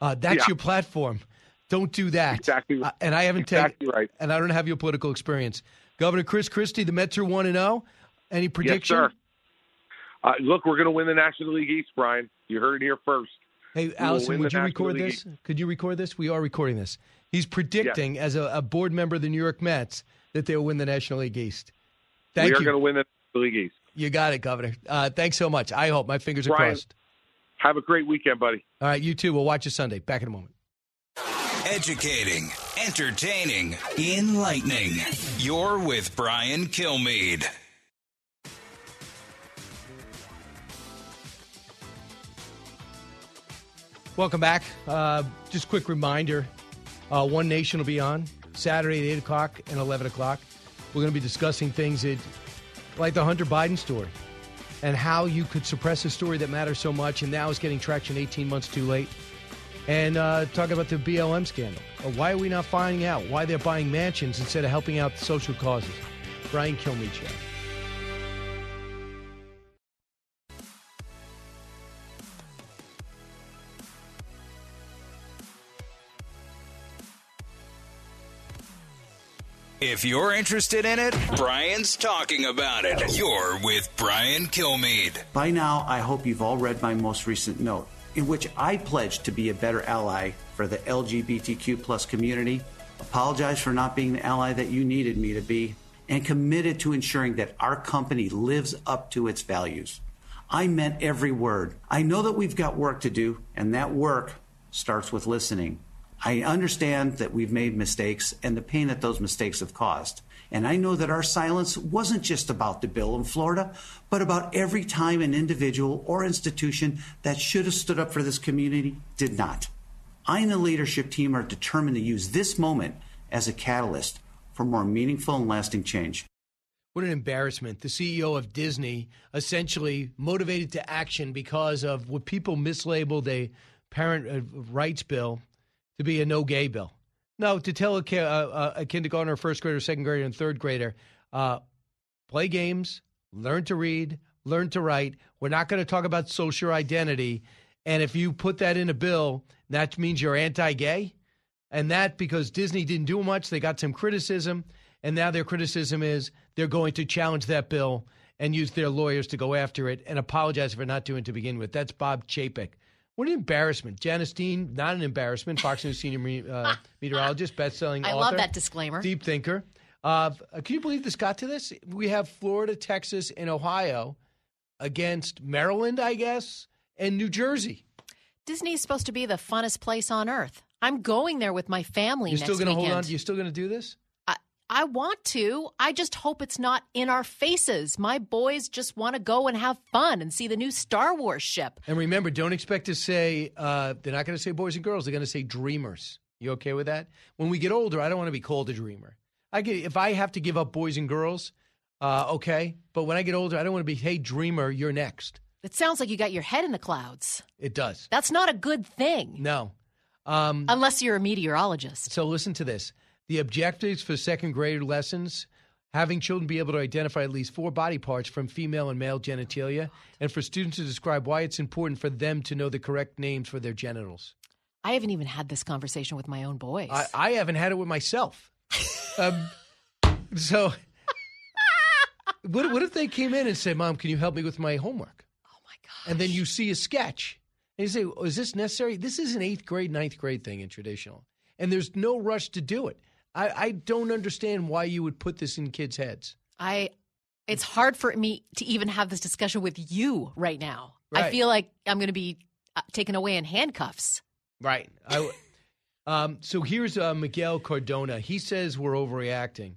Uh, that's Yeah. your platform. Don't do that. Exactly. Uh, and I haven't Exactly taken. right. And I don't have your political experience. Governor Chris Christie, the Mets are one and zero. Any prediction? Yes, sir. Uh, look, we're going to win the National League East, Brian. You heard it here first. Hey, Allison, would you National record League this? Could you record this? We are recording this. He's predicting, as a, a board member of the New York Mets, that they'll win the National League East. Thank we are you. going to win the National League East. You got it, Governor. Uh, thanks so much. I hope my fingers are crossed. Have a great weekend, buddy. All right, you too. We'll watch you Sunday. Back in a moment. Educating, entertaining, enlightening. You're with Brian Kilmeade. Welcome back. Uh, just quick reminder uh, One Nation will be on Saturday at 8 o'clock and 11 o'clock. We're going to be discussing things that, like the Hunter Biden story and how you could suppress a story that matters so much and now is getting traction 18 months too late. And uh, talk about the BLM scandal. Uh, why are we not finding out why they're buying mansions instead of helping out the social causes? Brian Kilmeade If you're interested in it, Brian's talking about it. You're with Brian Kilmeade. By now, I hope you've all read my most recent note, in which I pledge to be a better ally for the LGBTQ plus community, apologize for not being the ally that you needed me to be, and committed to ensuring that our company lives up to its values. I meant every word. I know that we've got work to do, and that work starts with listening. I understand that we've made mistakes and the pain that those mistakes have caused. And I know that our silence wasn't just about the bill in Florida, but about every time an individual or institution that should have stood up for this community did not. I and the leadership team are determined to use this moment as a catalyst for more meaningful and lasting change. What an embarrassment. The CEO of Disney essentially motivated to action because of what people mislabeled a parent rights bill to be a no gay bill. No, to tell a, uh, a kindergartner, first grader, second grader, and third grader, uh, play games, learn to read, learn to write. We're not going to talk about social identity. And if you put that in a bill, that means you're anti gay. And that because Disney didn't do much, they got some criticism. And now their criticism is they're going to challenge that bill and use their lawyers to go after it and apologize for not doing it to begin with. That's Bob Chapek. What an embarrassment. Janice Dean, not an embarrassment. Fox News senior uh, (laughs) meteorologist, best-selling I author. love that disclaimer. Deep thinker. Uh, can you believe this got to this? We have Florida, Texas, and Ohio against Maryland, I guess, and New Jersey. Disney is supposed to be the funnest place on earth. I'm going there with my family You're next still going to hold on? You're still going to do this? I, want to. I just hope it's not in our faces. My boys just want to go and have fun and see the new Star Wars ship. And remember, don't expect to say, uh, they're not going to say boys and girls. They're going to say dreamers. You okay with that? When we get older, I don't want to be called a dreamer. I get, if I have to give up boys and girls, uh, okay. But when I get older, I don't want to be, hey, dreamer, you're next. It sounds like you got your head in the clouds. It does. That's not a good thing. No. Um, Unless you're a meteorologist. So listen to this. The objectives for second grade lessons having children be able to identify at least four body parts from female and male genitalia, and for students to describe why it's important for them to know the correct names for their genitals. I haven't even had this conversation with my own boys. I, I haven't had it with myself. (laughs) um, so, what, what if they came in and said, Mom, can you help me with my homework? Oh, my God. And then you see a sketch. And you say, oh, Is this necessary? This is an eighth grade, ninth grade thing in traditional. And there's no rush to do it. I, I don't understand why you would put this in kids' heads. I it's hard for me to even have this discussion with you right now. I feel like I'm going to be uh, taken away in handcuffs. Right. I w (laughs) um, so here's uh, Miguel Cardona. He says we're overreacting.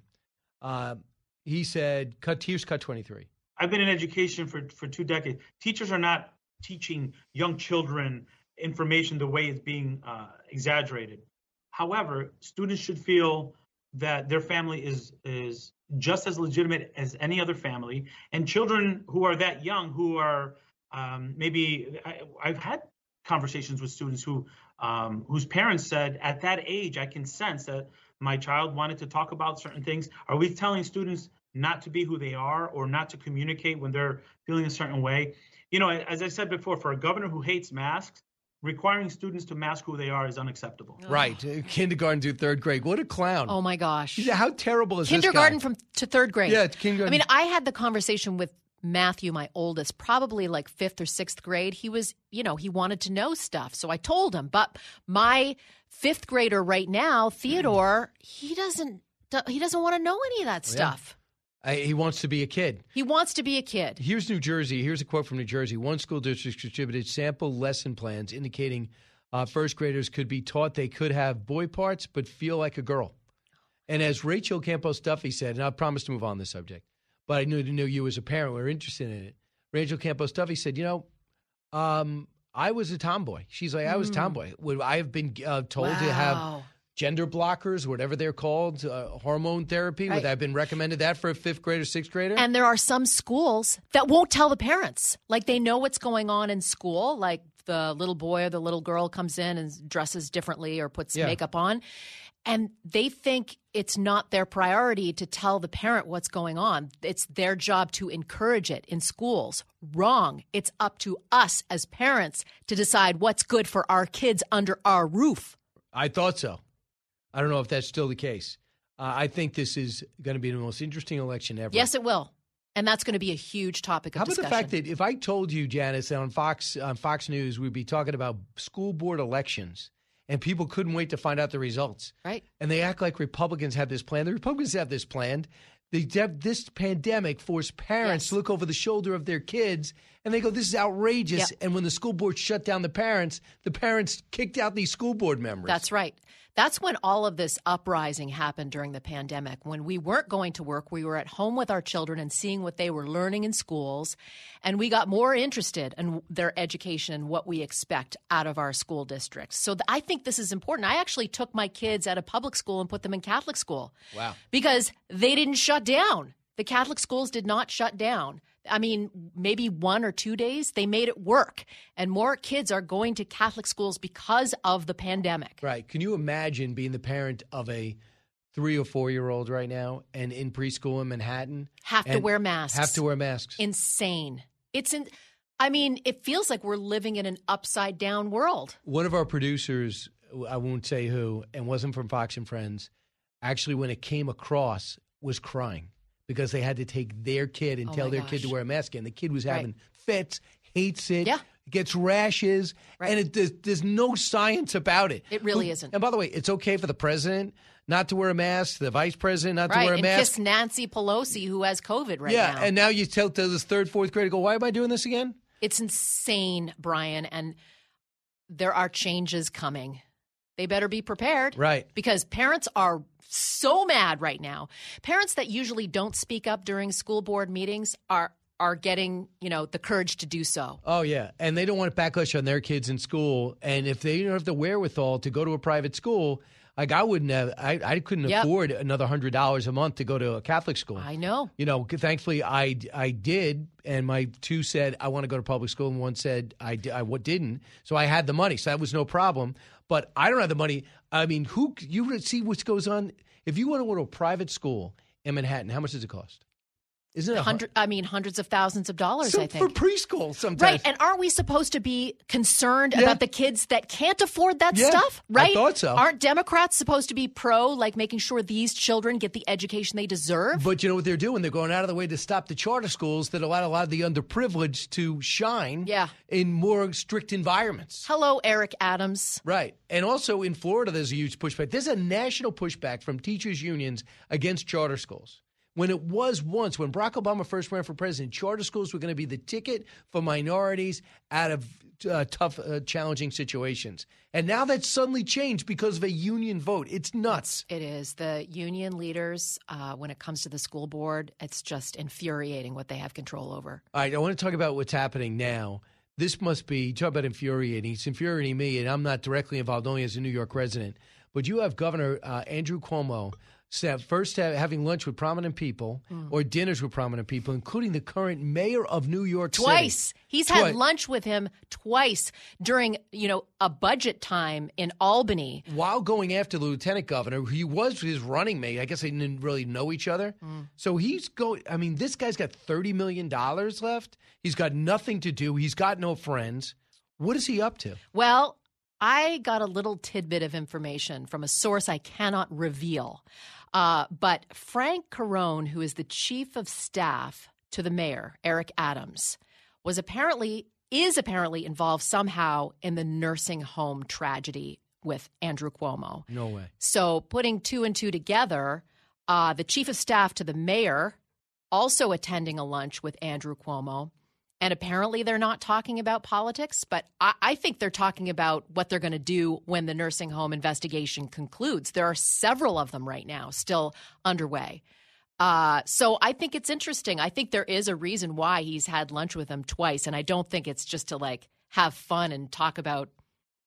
Uh, he said, "Cut here's cut 23." I've been in education for, for two decades. Teachers are not teaching young children information the way it's being uh, exaggerated. However, students should feel that their family is is just as legitimate as any other family, and children who are that young, who are um, maybe I, I've had conversations with students who um, whose parents said at that age I can sense that my child wanted to talk about certain things. Are we telling students not to be who they are or not to communicate when they're feeling a certain way? You know, as I said before, for a governor who hates masks, requiring students to mask who they are is unacceptable. Right, uh, kindergarten to third grade. What a clown! Oh my gosh, Yeah, how terrible is kindergarten this guy? from to third grade? Yeah, it's kindergarten. I mean, I had the conversation with Matthew, my oldest, probably like fifth or sixth grade. He was, you know, he wanted to know stuff, so I told him. But my fifth grader right now, Theodore, he doesn't. He doesn't want to know any of that stuff. yeah. Uh, he wants to be a kid. He wants to be a kid. Here's New Jersey. Here's a quote from New Jersey. One school district distributed sample lesson plans indicating uh, first graders could be taught they could have boy parts but feel like a girl. And as Rachel Campos Duffy said, and I promise to move on this subject, but I knew, knew you as a parent were interested in it. Rachel Campos Duffy said, you know, um, I was a tomboy. She's like, I was a Mm. tomboy. Would I have been uh, told to have Wow. Gender blockers, whatever they're called, uh, hormone therapy? Right. Would I have been recommended that for a fifth grader, sixth grader? And there are some schools that won't tell the parents. Like they know what's going on in school. Like the little boy or the little girl comes in and dresses differently or puts Yeah. makeup on. And they think it's not their priority to tell the parent what's going on. It's their job to encourage it in schools. Wrong. It's up to us as parents to decide what's good for our kids under our roof. I thought so. I don't know if that's still the case. Uh, I think this is going to be the most interesting election ever. Yes, it will. And that's going to be a huge topic of How about discussion. the fact that if I told you, Janice, that on Fox on Fox News we'd be talking about school board elections, and people couldn't wait to find out the results, right? And they act like Republicans have this plan. The Republicans have this planned. They have this pandemic forced parents to look over the shoulder of their kids, and they go, "This is outrageous." Yep. And when the school board shut down the parents, the parents kicked out these school board members. That's right. That's when all of this uprising happened during the pandemic. When we weren't going to work, we were at home with our children and seeing what they were learning in schools. And we got more interested in their education and what we expect out of our school districts. So th- I think this is important. I actually took my kids out of public school and put them in Catholic school Wow. because they didn't shut down. The Catholic schools did not shut down. I mean, maybe one or two days, they made it work. And more kids are going to Catholic schools because of the pandemic. Right. Can you imagine being the parent of a three or four year old right now and in preschool in Manhattan? Have to wear masks. Have to wear masks. Insane. It's in. I mean, it feels like we're living in an upside down world. One of our producers, I won't say who, and wasn't from Fox and Friends, actually, when it came across, was crying because they had to take their kid and Oh tell their kid to wear a mask. And the kid was Right. having fits, hates it, Yeah. gets rashes, and it, there's, there's no science about it. It really isn't. And by the way, it's okay for the president not to wear a mask, the vice president not to wear a and mask. kiss Nancy Pelosi, who has COVID right yeah, now. and now you tell to this third, fourth grader, go, why am I doing this again? It's insane, Brian. And there are changes coming. They better be prepared. Right. Because parents are so mad right now. Parents that usually don't speak up during school board meetings are are getting, you know, the courage to do so. Oh yeah, and they don't want to backlash on their kids in school. And if they don't have the wherewithal to go to a private school, like I wouldn't have, I, I couldn't Yep. afford another hundred dollars a month to go to a Catholic school. I know. You know, thankfully I I did, and my two said I want to go to public school, and one said I I what didn't. So I had the money, so that was no problem. But I don't have the money. I mean, who you see what goes on? If you want to go to a private school in Manhattan, how much does it cost? Isn't it Hundred, I mean, hundreds of thousands of dollars. So I think for preschool sometimes? Right, and aren't we supposed to be concerned about the kids that can't afford that Yeah, stuff? I Right? thought so. Aren't Democrats supposed to be pro, like making sure these children get the education they deserve? But you know what they're doing? They're going out of the way to stop the charter schools that allow a lot of the underprivileged to shine Yeah. in more strict environments. Hello, Eric Adams. Right. And also in Florida, there's a huge pushback. There's a national pushback from teachers' unions against charter schools. When it was once, when Barack Obama first ran for president, charter schools were going to be the ticket for minorities out of uh, tough, uh, challenging situations. And now that's suddenly changed because of a union vote. It's nuts. It is. The union leaders, uh, when it comes to the school board, it's just infuriating what they have control over. All right, I want to talk about what's happening now. this must be talk about infuriating. It's infuriating me, and I'm not directly involved only as a New York resident. But you have Governor uh, Andrew Cuomo first ha- having lunch with prominent people Mm. or dinners with prominent people, including the current mayor of New York City. Twice. He's Twi- had lunch with him twice during, you know, a budget time in Albany. while going after the lieutenant governor, who was his running mate. I guess they didn't really know each other. So he's going. I mean, this guy's got thirty million dollars left. He's got nothing to do. He's got no friends. What is he up to? Well, I got a little tidbit of information from a source I cannot reveal. Uh, but Frank Carone, who is the chief of staff to the mayor, Eric Adams, was apparently is apparently involved somehow in the nursing home tragedy with Andrew Cuomo. No way. So, putting two and two together, uh, the chief of staff to the mayor also attending a lunch with Andrew Cuomo. And apparently, they're not talking about politics, but I, I think they're talking about what they're going to do when the nursing home investigation concludes. There are several of them right now still underway. Uh, so I think it's interesting. I think there is a reason why he's had lunch with them twice, and I don't think it's just to like have fun and talk about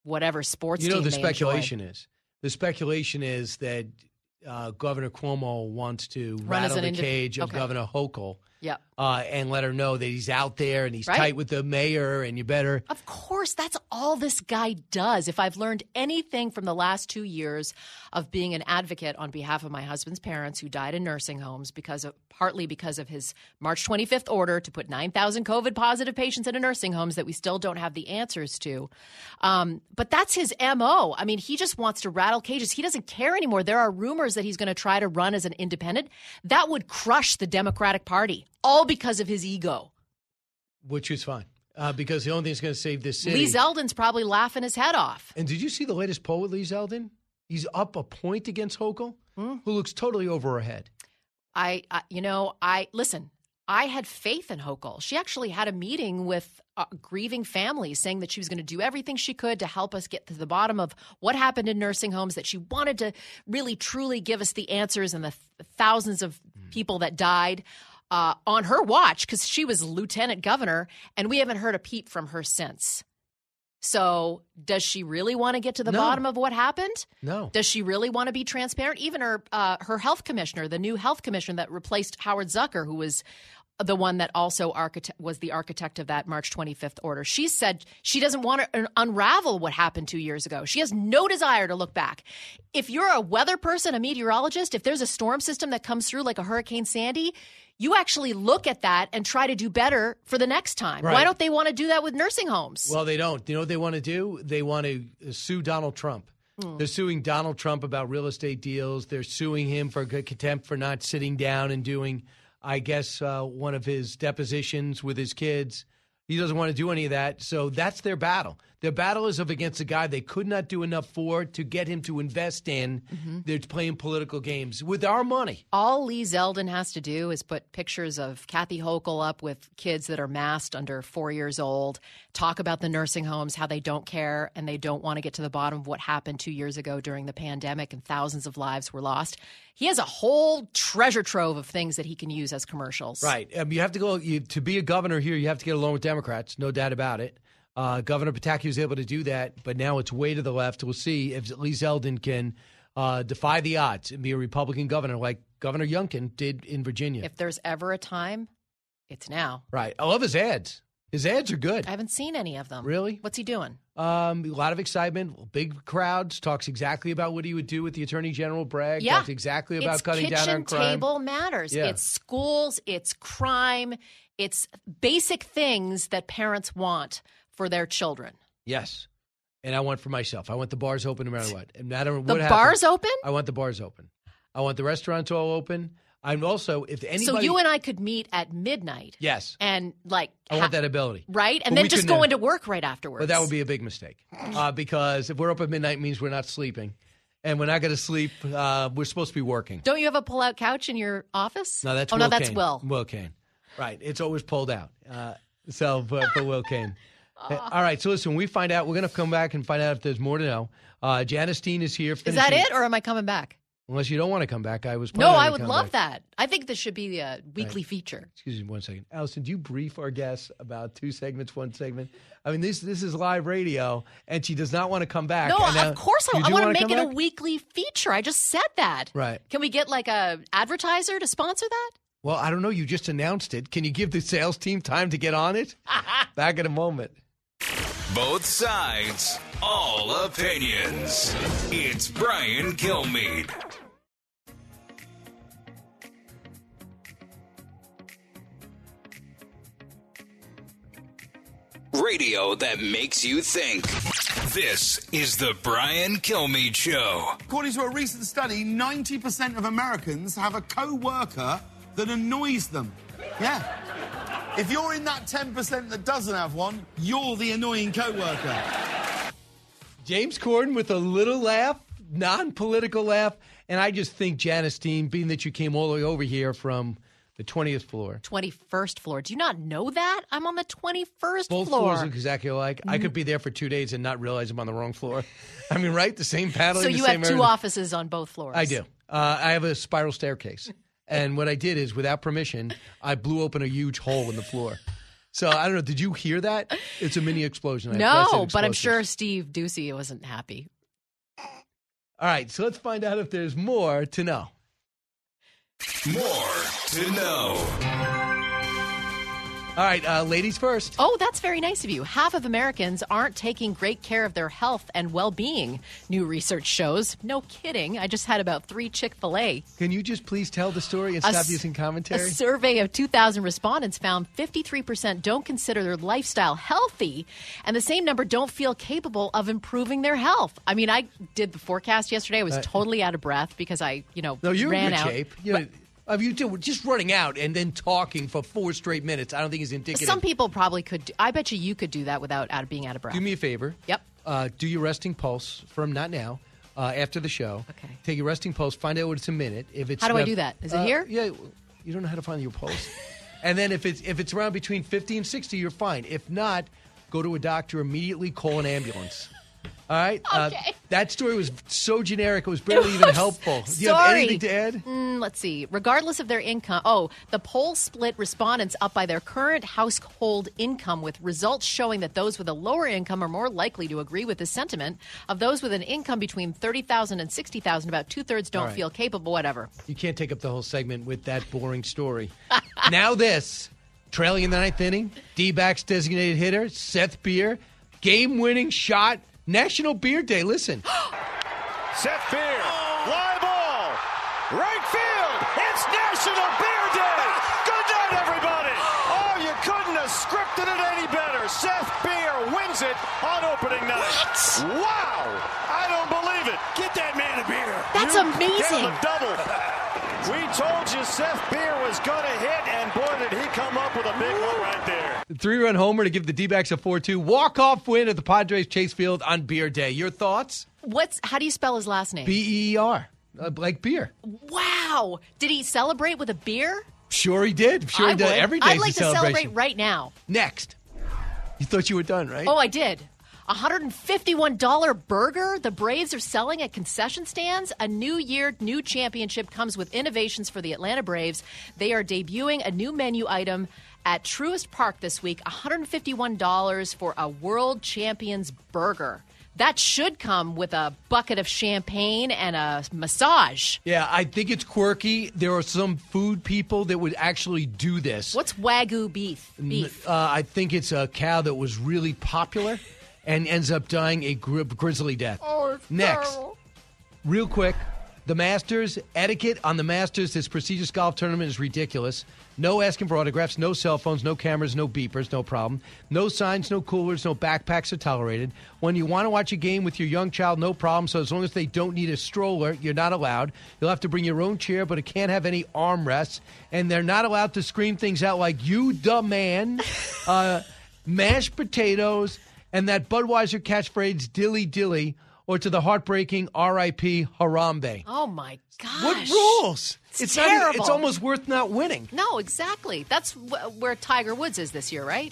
whatever sports. You know, the they enjoy. speculation is the speculation is that uh, Governor Cuomo wants to Run rattle the indi- cage of okay. Governor Hochul. Yep. Uh, and let her know that he's out there and he's Right. tight with the mayor, and you better. Of course, that's all this guy does. If I've learned anything from the last two years of being an advocate on behalf of my husband's parents who died in nursing homes because of partly because of his March 25th order to put 9,000 COVID positive patients into nursing homes that we still don't have the answers to. Um, but that's his MO. I mean, he just wants to rattle cages. He doesn't care anymore. There are rumors that he's going to try to run as an independent. That would crush the Democratic Party, all because of his ego. which is fine uh, because the only thing that's going to save this city. Lee Zeldin's probably laughing his head off. and did you see the latest poll with Lee Zeldin? He's up a point against Hochul, Hmm. who looks totally over her head. I, I, you know, I listen. I had faith in Hochul. She actually had a meeting with uh, grieving families, saying that she was going to do everything she could to help us get to the bottom of what happened in nursing homes. That she wanted to really, truly give us the answers and the th- thousands of people that died uh, on her watch because she was lieutenant governor, and we haven't heard a peep from her since. So, does she really want to get to the No. bottom of what happened? No. Does she really want to be transparent? Even her uh, her health commissioner, the new health commissioner that replaced Howard Zucker, who was the one that also architect was the architect of that March 25th order. She said she doesn't want to un- unravel what happened 2 years ago. She has no desire to look back. If you're a weather person, a meteorologist, if there's a storm system that comes through like a Hurricane Sandy, you actually look at that and try to do better for the next time. Why don't they want to do that with nursing homes? Well, they don't. You know what they want to do? They want to sue Donald Trump. Hmm. They're suing Donald Trump about real estate deals. They're suing him for contempt for not sitting down and doing, I guess, uh, one of his depositions with his kids. He doesn't want to do any of that. So that's their battle. Their battle is up against a guy they could not do enough for to get him to invest in. Mm-hmm. They're playing political games with our money. All Lee Zeldin has to do is put pictures of Kathy Hochul up with kids that are masked under four years old, talk about the nursing homes, how they don't care and they don't want to get to the bottom of what happened two years ago during the pandemic and thousands of lives were lost. He has a whole treasure trove of things that he can use as commercials. Right. Um, you have to go you, to be a governor here. You have to get along with Democrats, no doubt about it. Uh, governor Pataki was able to do that, but now it's way to the left. We'll see if Lee Zeldin can uh, defy the odds and be a Republican governor like Governor Youngkin did in Virginia. If there's ever a time, it's now. right. I love his ads. His ads are good. I haven't seen any of them. Really? What's he doing? Um, a lot of excitement, big crowds. Talks exactly about what he would do with the Attorney General Bragg. Yeah. Talks exactly about it's cutting down on kitchen crime. table matters. Yeah. It's schools, it's crime, it's basic things that parents want for their children. Yes. And I want for myself. I want the bars open no matter what. And no matter The what bars happens, open? I want the bars open. I want the restaurants all open. I'm also if anybody. so you and I could meet at midnight yes, and like I want that ability. right, and But then just go into work right afterwards. But that would be a big mistake (laughs) uh, because if we're up at midnight, it means we're not sleeping, and we're not going to sleep. Uh, we're supposed to be working. Don't you have a pull-out couch in your office? No, that's oh Will no, that's Will. Will Cain. Right. It's always pulled out. Uh, so, but, but Will Cain. Uh, All right. So listen, we find out, we're going to come back and find out if there's more to know. Uh, Janice Dean is here. Is that it, or am I coming back? Unless you don't want to come back, I was. No, I would love back. that. I think this should be a weekly feature. Excuse me one second, Allison. Do you brief our guests about two segments, one segment? I mean, this this is live radio, and she does not want to come back. No, and now- of course I, I want to make it a weekly feature. I just said that. Right. Can we get like a advertiser to sponsor that? Well, I don't know. You just announced it. Can you give the sales team time to get on it? (laughs) Back in a moment. Both sides, all opinions. It's Brian Kilmeade. Radio that makes you think. This is the Brian Kilmeade Show. According to a recent study, 90% of Americans have a co worker that annoys them. Yeah. If you're in that 10% that doesn't have one, you're the annoying co worker. James Corden with a little laugh, non-political laugh, and I just think Janice Dean, being that you came all the way over here from the twentieth floor, 21st floor. Do you not know that? I'm on the 21st both floor. floors look exactly alike. I could be there for two days and not realize I'm on the wrong floor. I mean, right? The same paddling. so the you same have two everything. offices on both floors. I do. Uh, I have a spiral staircase. And what I did is, without permission, I blew open a huge hole in the floor. So I don't know. Did you hear that? It's a mini explosion. I No, but I'm sure Steve Doocy wasn't happy. All right, so let's find out if there's more to know. More to know. All right, uh, ladies first. Oh, that's very nice of you. Half of Americans aren't taking great care of their health and well being, new research shows. No kidding. I just had about three Chick fil A. Can you just please tell the story and A stop s- using commentary? A survey of 2,000 respondents found 53% don't consider their lifestyle healthy, and the same number don't feel capable of improving their health. I mean, I did the forecast yesterday. I was Uh, totally out of breath because I, you know, no, you're ran in good out. shape. You know, of you do just running out and then talking for four straight minutes. I don't think is indicative. Some people probably could. Do, I bet you you could do that without out being out of breath. Do me a favor. Yep. Uh, do your resting pulse from not now. Uh, after the show, okay. Take your resting pulse. Find out what it's a minute. If it's How do I do that? Is it uh, here? Yeah, you don't know how to find your pulse. (laughs) and then if it's if it's around between fifty and sixty, you're fine. If not, go to a doctor immediately. Call an ambulance. All right. Okay. Uh, that story was so generic; it was barely (laughs) It even helpful. Do you have anything to add? Mm, let's see. Regardless of their income, oh, the poll split respondents up by their current household income, with results showing that those with a lower income are more likely to agree with this sentiment. Of those with an income between thirty thousand and sixty thousand, about two thirds don't right. feel capable. Whatever. You can't take up the whole segment with that boring story. (laughs) now this. Trailing in the ninth inning, D backs designated hitter, Seth Beer, game winning shot, National Beer Day. Listen. (gasps) Seth Beer, fly ball, right field. It's National Beer Day. Good night, everybody. Oh, you couldn't have scripted it any better. Seth Beer wins it on opening night. Wow! I don't believe it. Get that man a beer. That's You amazing. Get him a double. We told you Seth Beer was going to hit, and boy, did he come up with a big one right there. Three run homer to give the D backs a 4 2 walk off win at the Padres Chase Field on Beer Day. Your thoughts? What's how do you spell his last name? B E E R. Uh, like beer. wow. Did he celebrate with a beer? Sure, he did. Sure, I he did. would. Every day I'd like to celebrate right now. Next. You thought you were done, right? Oh, I did. A $151 burger the Braves are selling at concession stands. A new year, new championship comes with innovations for the Atlanta Braves. They are debuting a new menu item at Truist Park this week $151 for a World Champions burger. That should come with a bucket of champagne and a massage. Yeah, I think it's quirky. There are some food people that would actually do this. What's Wagyu beef? Beef. Uh, I think it's a cow that was really popular and ends up dying a gri- grisly death. Oh, Next, real quick, the Masters etiquette on the Masters. This prestigious golf tournament is ridiculous. No asking for autographs, no cell phones, no cameras, no beepers, no problem. No signs, no coolers, no backpacks are tolerated. When you want to watch a game with your young child, no problem. So as long as they don't need a stroller, you're not allowed. You'll have to bring your own chair, but it can't have any armrests. And they're not allowed to scream things out like "You the man," (laughs) uh, mashed potatoes, and that Budweiser catchphrase "Dilly Dilly." Or to the heartbreaking R.I.P. Harambe. Oh my gosh. What rules? It's, not- terrible. it's almost worth not winning. No, exactly. That's wh- where Tiger Woods is this year, right?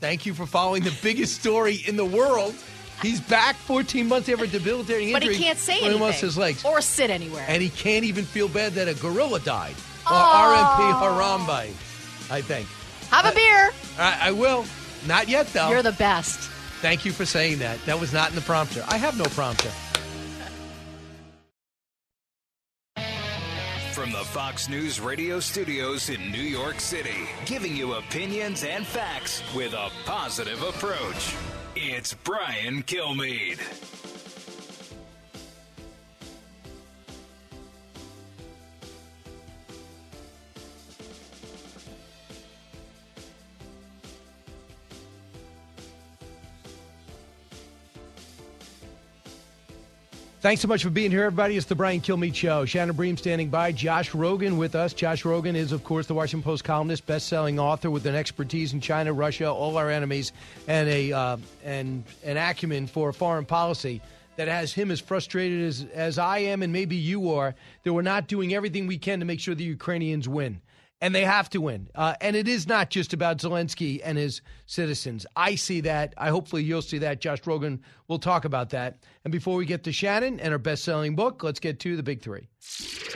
Thank you for following the biggest story in the world. He's back 14 months after a debilitating But injury. he can't say anything. He lost his legs. Or sit anywhere. And he can't even feel bad that a gorilla died. Or Oh. RMP Harambe, I think. Have a beer. I, I will. Not yet, though. You're the best. Thank you for saying that. That was not in the prompter. I have no prompter. From the Fox News radio studios in New York City, giving you opinions and facts with a positive approach. It's Brian Kilmeade. Thanks so much for being here, everybody. It's the Brian Kilmeade Show. Shannon Bream standing by. Josh Rogin with us. Josh Rogin is, of course, the Washington Post columnist, best-selling author with an expertise in China, Russia, all our enemies, and a uh, and an acumen for foreign policy that has him as frustrated as as I am, and maybe you are. That we're not doing everything we can to make sure the Ukrainians win. And they have to win. Uh, and it is not just about Zelensky and his citizens. I see that. I hopefully you'll see that. Josh Rogin will talk about that. And before we get to Shannon and her best selling book, let's get to the big three.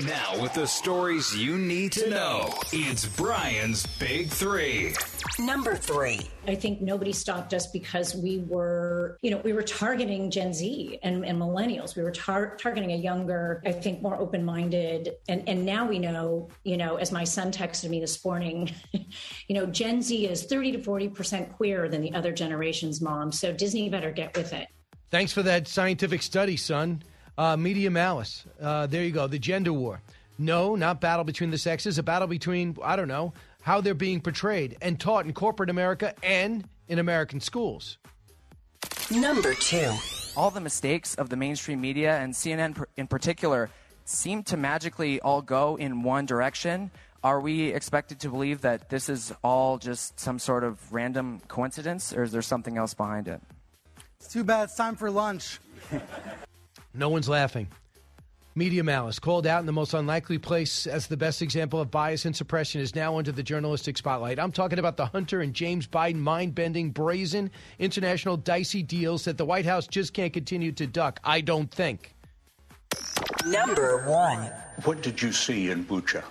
Now, with the stories you need to know, it's Brian's Big Three. Number three. I think nobody stopped us because we were, you know, we were targeting Gen Z and, and millennials. We were tar- targeting a younger, I think, more open minded. And, and now we know, you know, as my son texted me this morning, (laughs) you know, Gen Z is 30 to 40% queer than the other generation's mom. So Disney better get with it. Thanks for that scientific study, son. Uh, media malice. Uh, there you go. The gender war. No, not battle between the sexes. A battle between I don't know how they're being portrayed and taught in corporate America and in American schools. Number two. All the mistakes of the mainstream media and CNN in particular seem to magically all go in one direction. Are we expected to believe that this is all just some sort of random coincidence, or is there something else behind it? It's too bad. It's time for lunch. (laughs) No one's laughing. Media malice, called out in the most unlikely place as the best example of bias and suppression, is now under the journalistic spotlight. I'm talking about the Hunter and James Biden mind bending, brazen, international dicey deals that the White House just can't continue to duck, I don't think. Number one. What did you see in Bucha?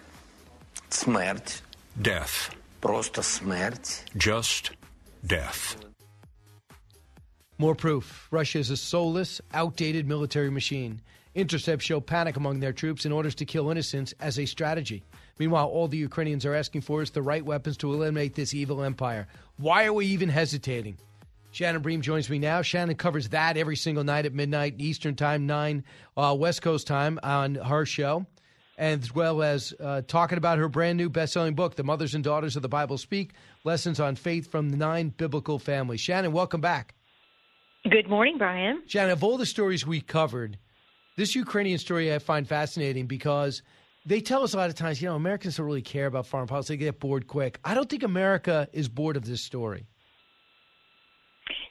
Смерть. Death. Просто смерть. Just death. More proof. Russia is a soulless, outdated military machine. Intercepts show panic among their troops in orders to kill innocents as a strategy. Meanwhile, all the Ukrainians are asking for is the right weapons to eliminate this evil empire. Why are we even hesitating? Shannon Bream joins me now. Shannon covers that every single night at midnight Eastern Time, 9 uh, West Coast Time on her show, as well as uh, talking about her brand new best selling book, The Mothers and Daughters of the Bible Speak Lessons on Faith from the Nine Biblical Families. Shannon, welcome back. Good morning, Brian. Shannon, of all the stories we covered, this Ukrainian story I find fascinating because they tell us a lot of times, you know, Americans don't really care about foreign policy. They get bored quick. I don't think America is bored of this story.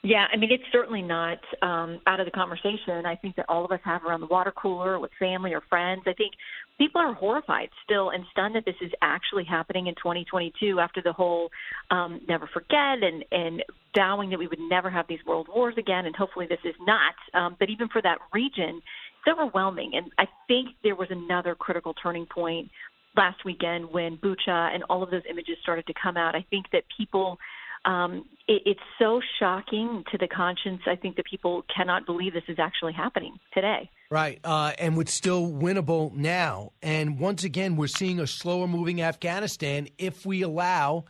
Yeah, I mean, it's certainly not um, out of the conversation. I think that all of us have around the water cooler with family or friends. I think people are horrified still and stunned that this is actually happening in 2022 after the whole um, never forget and, and vowing that we would never have these world wars again. And hopefully this is not. Um, but even for that region, it's overwhelming. And I think there was another critical turning point last weekend when Bucha and all of those images started to come out. I think that people um, it, it's so shocking to the conscience. I think that people cannot believe this is actually happening today. Right, uh, and what's still winnable now. And once again, we're seeing a slower moving Afghanistan if we allow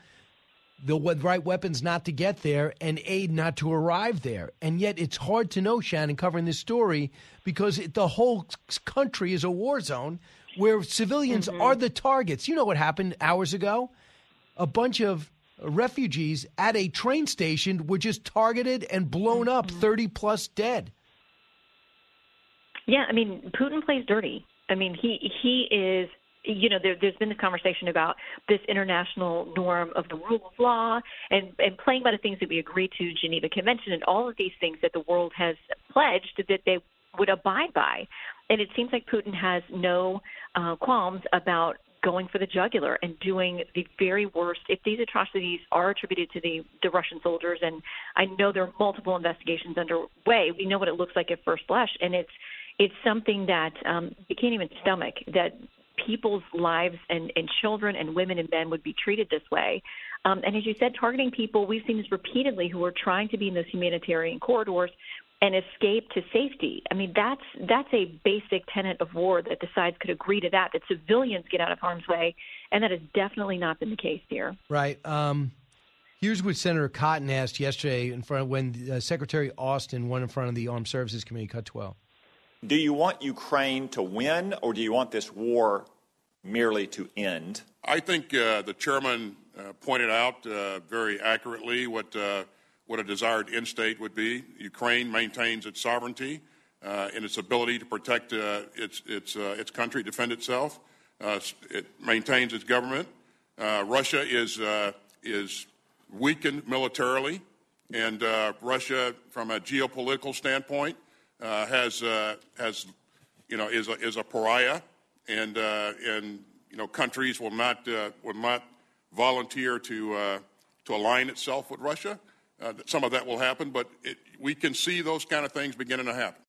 the right weapons not to get there and aid not to arrive there. And yet, it's hard to know, Shannon, covering this story because it, the whole country is a war zone where civilians Mm-hmm. are the targets. You know what happened hours ago? A bunch of refugees at a train station were just targeted and blown up, Mm-hmm. 30 plus dead. Yeah, I mean, Putin plays dirty. I mean, he he is. You know, there, there's been this conversation about this international norm of the rule of law and, and playing by the things that we agreed to, Geneva Convention, and all of these things that the world has pledged that they would abide by. And it seems like Putin has no uh, qualms about going for the jugular and doing the very worst. If these atrocities are attributed to the, the Russian soldiers, and I know there are multiple investigations underway, we know what it looks like at first blush, and it's it's something that um, you can't even stomach that people's lives and, and children and women and men would be treated this way. Um, and as you said, targeting people, we've seen this repeatedly who are trying to be in those humanitarian corridors and escape to safety. I mean, that's that's a basic tenet of war that the sides could agree to that that civilians get out of harm's way, and that has definitely not been the case here. Right. Um, here's what Senator Cotton asked yesterday in front of when uh, Secretary Austin went in front of the Armed Services Committee. Cut twelve. Do you want Ukraine to win, or do you want this war merely to end? I think uh, the chairman uh, pointed out uh, very accurately what uh, what a desired end state would be. Ukraine maintains its sovereignty uh, and its ability to protect uh, its its its country, defend itself. it maintains its government. Russia is is weakened militarily, and Russia, from a geopolitical standpoint, uh, has uh, has you know is a, is a pariah, and uh, and you know countries will not will not volunteer to to align itself with Russia. Some of that will happen, but it, we can see those kind of things beginning to happen.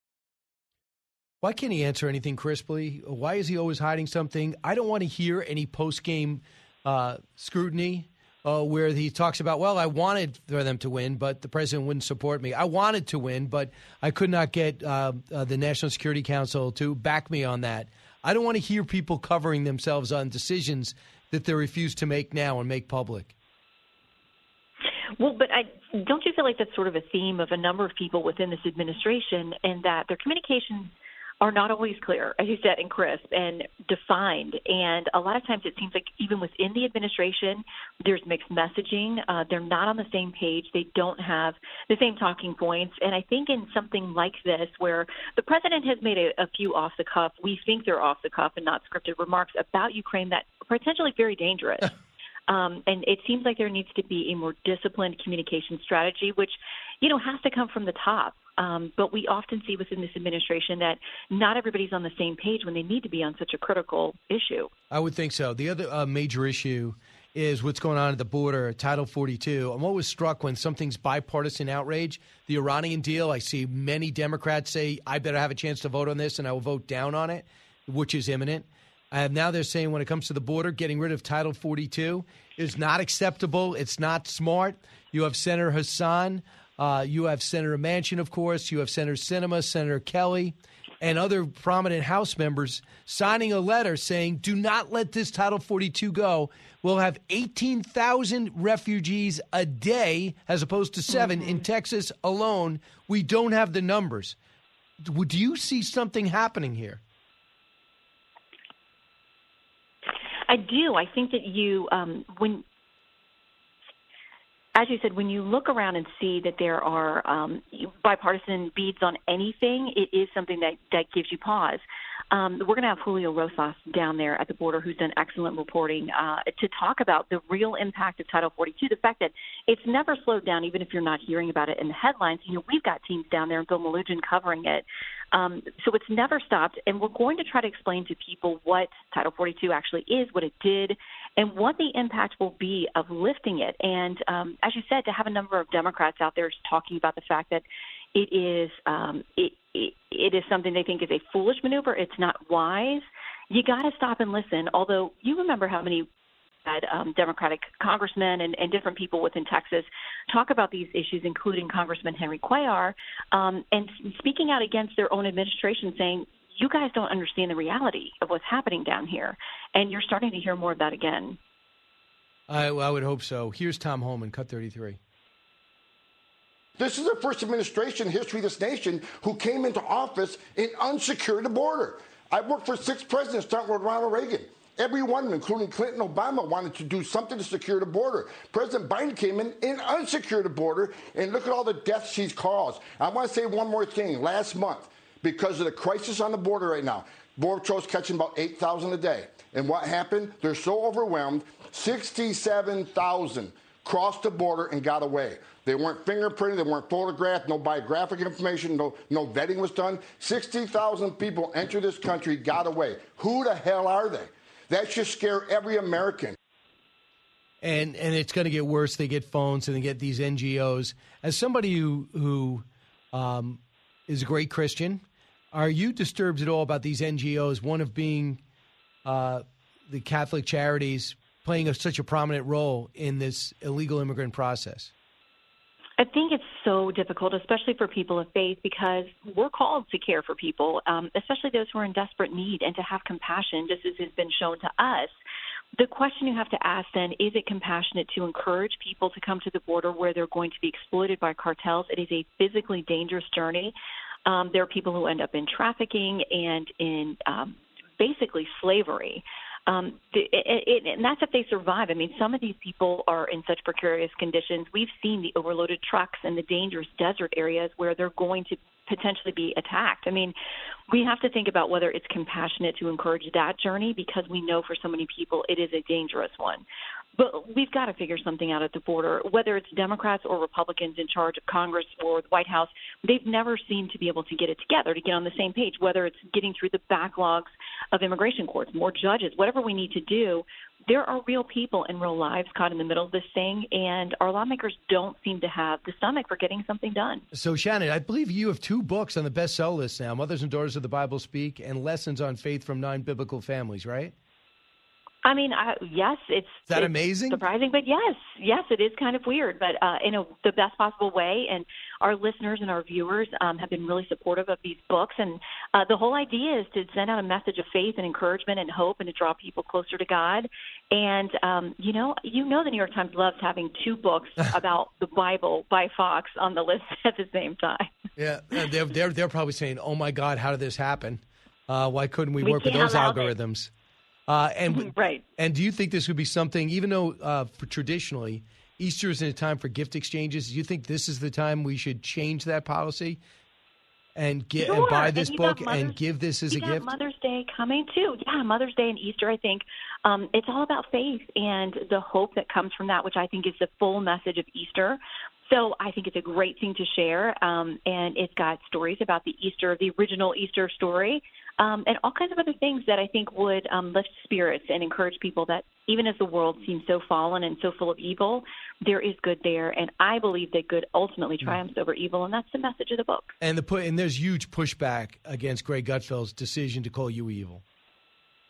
Why can't he answer anything crisply? Why is he always hiding something? I don't want to hear any post game uh, scrutiny uh, where he talks about, well, I wanted for them to win, but the president wouldn't support me. I wanted to win, but I could not get uh, uh, the National Security Council to back me on that. I don't want to hear people covering themselves on decisions that they refuse to make now and make public. Well, but I don't you feel like that's sort of a theme of a number of people within this administration, and that their communications are not always clear, as you said, and crisp and defined. And a lot of times it seems like even within the administration, there's mixed messaging. Uh, they're not on the same page. They don't have the same talking points. And I think in something like this, where the president has made a, a few off the cuff, we think they're off the cuff and not scripted remarks about Ukraine that are potentially very dangerous. (laughs) Um, and it seems like there needs to be a more disciplined communication strategy, which, you know, has to come from the top. Um, but we often see within this administration that not everybody's on the same page when they need to be on such a critical issue. I would think so. The other uh, major issue is what's going on at the border, Title 42. I'm always struck when something's bipartisan outrage. The Iranian deal, I see many Democrats say, I better have a chance to vote on this, and I will vote down on it, which is imminent. And now they're saying when it comes to the border, getting rid of Title 42 is not acceptable. It's not smart. You have Senator Hassan uh, you have Senator Manchin, of course. You have Senator Sinema, Senator Kelly, and other prominent House members signing a letter saying, do not let this Title 42 go. We'll have 18,000 refugees a day as opposed to 7 mm-hmm. in Texas alone. We don't have the numbers. Do you see something happening here? I do. I think that you, um, when as you said, when you look around and see that there are um, bipartisan beads on anything, it is something that, that gives you pause. Um, we're going to have Julio Rosas down there at the border, who's done excellent reporting uh, to talk about the real impact of Title 42. The fact that it's never slowed down, even if you're not hearing about it in the headlines. You know, we've got teams down there, and Bill Melugin covering it. Um, so it's never stopped, and we're going to try to explain to people what Title 42 actually is, what it did, and what the impact will be of lifting it. And um, as you said, to have a number of Democrats out there talking about the fact that it is um, it, it, is something they think is a foolish maneuver. It's not wise. You got to stop and listen. Although you remember how many had um, Democratic congressmen and, and different people within Texas talk about these issues, including Congressman Henry Cuellar, um, and speaking out against their own administration, saying you guys don't understand the reality of what's happening down here. And you're starting to hear more of that again. I, well, I would hope so. Here's Tom Homan, cut 33. This is the first administration in history of this nation who came into office and unsecured the border. I worked for six presidents, starting with Ronald Reagan. Every one of them, including Clinton Obama, wanted to do something to secure the border. President Biden came in and unsecured the border, and look at all the deaths he's caused. I want to say one more thing. Last month, because of the crisis on the border right now. Border Patrol's catching about 8,000 a day. And what happened? They're so overwhelmed, 67,000 crossed the border and got away. They weren't fingerprinted, they weren't photographed, no biographic information, no, no vetting was done. 60,000 people entered this country, got away. Who the hell are they? That should scare every American. and and it's going to get worse. They get phones and they get these NGOs. As somebody who who um, is a great Christian, are you disturbed at all about these NGOs? One of being uh, the Catholic charities playing a, such a prominent role in this illegal immigrant process. I think it's so difficult, especially for people of faith, because we're called to care for people, um, especially those who are in desperate need, and to have compassion, just as has been shown to us. The question you have to ask then is it compassionate to encourage people to come to the border where they're going to be exploited by cartels? It is a physically dangerous journey. Um, there are people who end up in trafficking and in um, basically slavery. Um, it, it, and that's if they survive. I mean, some of these people are in such precarious conditions. We've seen the overloaded trucks and the dangerous desert areas where they're going to potentially be attacked. I mean, we have to think about whether it's compassionate to encourage that journey because we know for so many people it is a dangerous one. But we've got to figure something out at the border, whether it's Democrats or Republicans in charge of Congress or the White House. They've never seemed to be able to get it together to get on the same page, whether it's getting through the backlogs of immigration courts, more judges, whatever we need to do. There are real people and real lives caught in the middle of this thing, and our lawmakers don't seem to have the stomach for getting something done. So, Shannon, I believe you have two books on the bestseller list now Mothers and Daughters of the Bible Speak and Lessons on Faith from Non Biblical Families, right? I mean, I, yes, it's Is that it's amazing? surprising, but yes, yes, it is kind of weird, but uh, in a, the best possible way. And our listeners and our viewers um, have been really supportive of these books, and uh, the whole idea is to send out a message of faith and encouragement and hope, and to draw people closer to God. And um, you know, you know, the New York Times loves having two books (laughs) about the Bible by Fox on the list (laughs) at the same time. Yeah, uh, they're, they're, they're probably saying, oh my God, how did this happen? Uh, why couldn't we, We work with those algorithms? this. Uh, and right. And do you think this would be something, even though uh, for traditionally Easter isn't a time for gift exchanges? Do you think this is the time we should change that policy and get and buy this got book and give this as a gift? Mother's Day coming too. Yeah, Mother's Day and Easter. I think um, it's all about faith and the hope that comes from that, which I think is the full message of Easter. So I think it's a great thing to share, um, and it's got stories about the Easter, the original Easter story, um, and all kinds of other things that I think would um, lift spirits and encourage people that even as the world seems so fallen and so full of evil, there is good there, and I believe that good ultimately triumphs over evil, and that's the message of the book. And the pu- and there's huge pushback against Greg Gutfeld's decision to call you evil.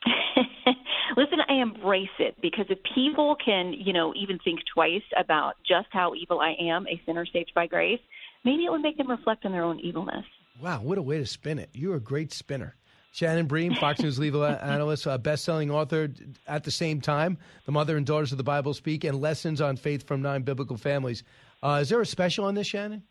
(laughs) Listen, I embrace it because if people can, you know, even think twice about just how evil I am, a sinner saved by grace, maybe it would make them reflect on their own evilness. Wow, what a way to spin it! You're a great spinner. Shannon Bream, Fox News legal analyst, uh, best-selling author. At the same time, the mother and daughters of the Bible speak, and lessons on faith from nine biblical families. Uh, is there a special on this, Shannon?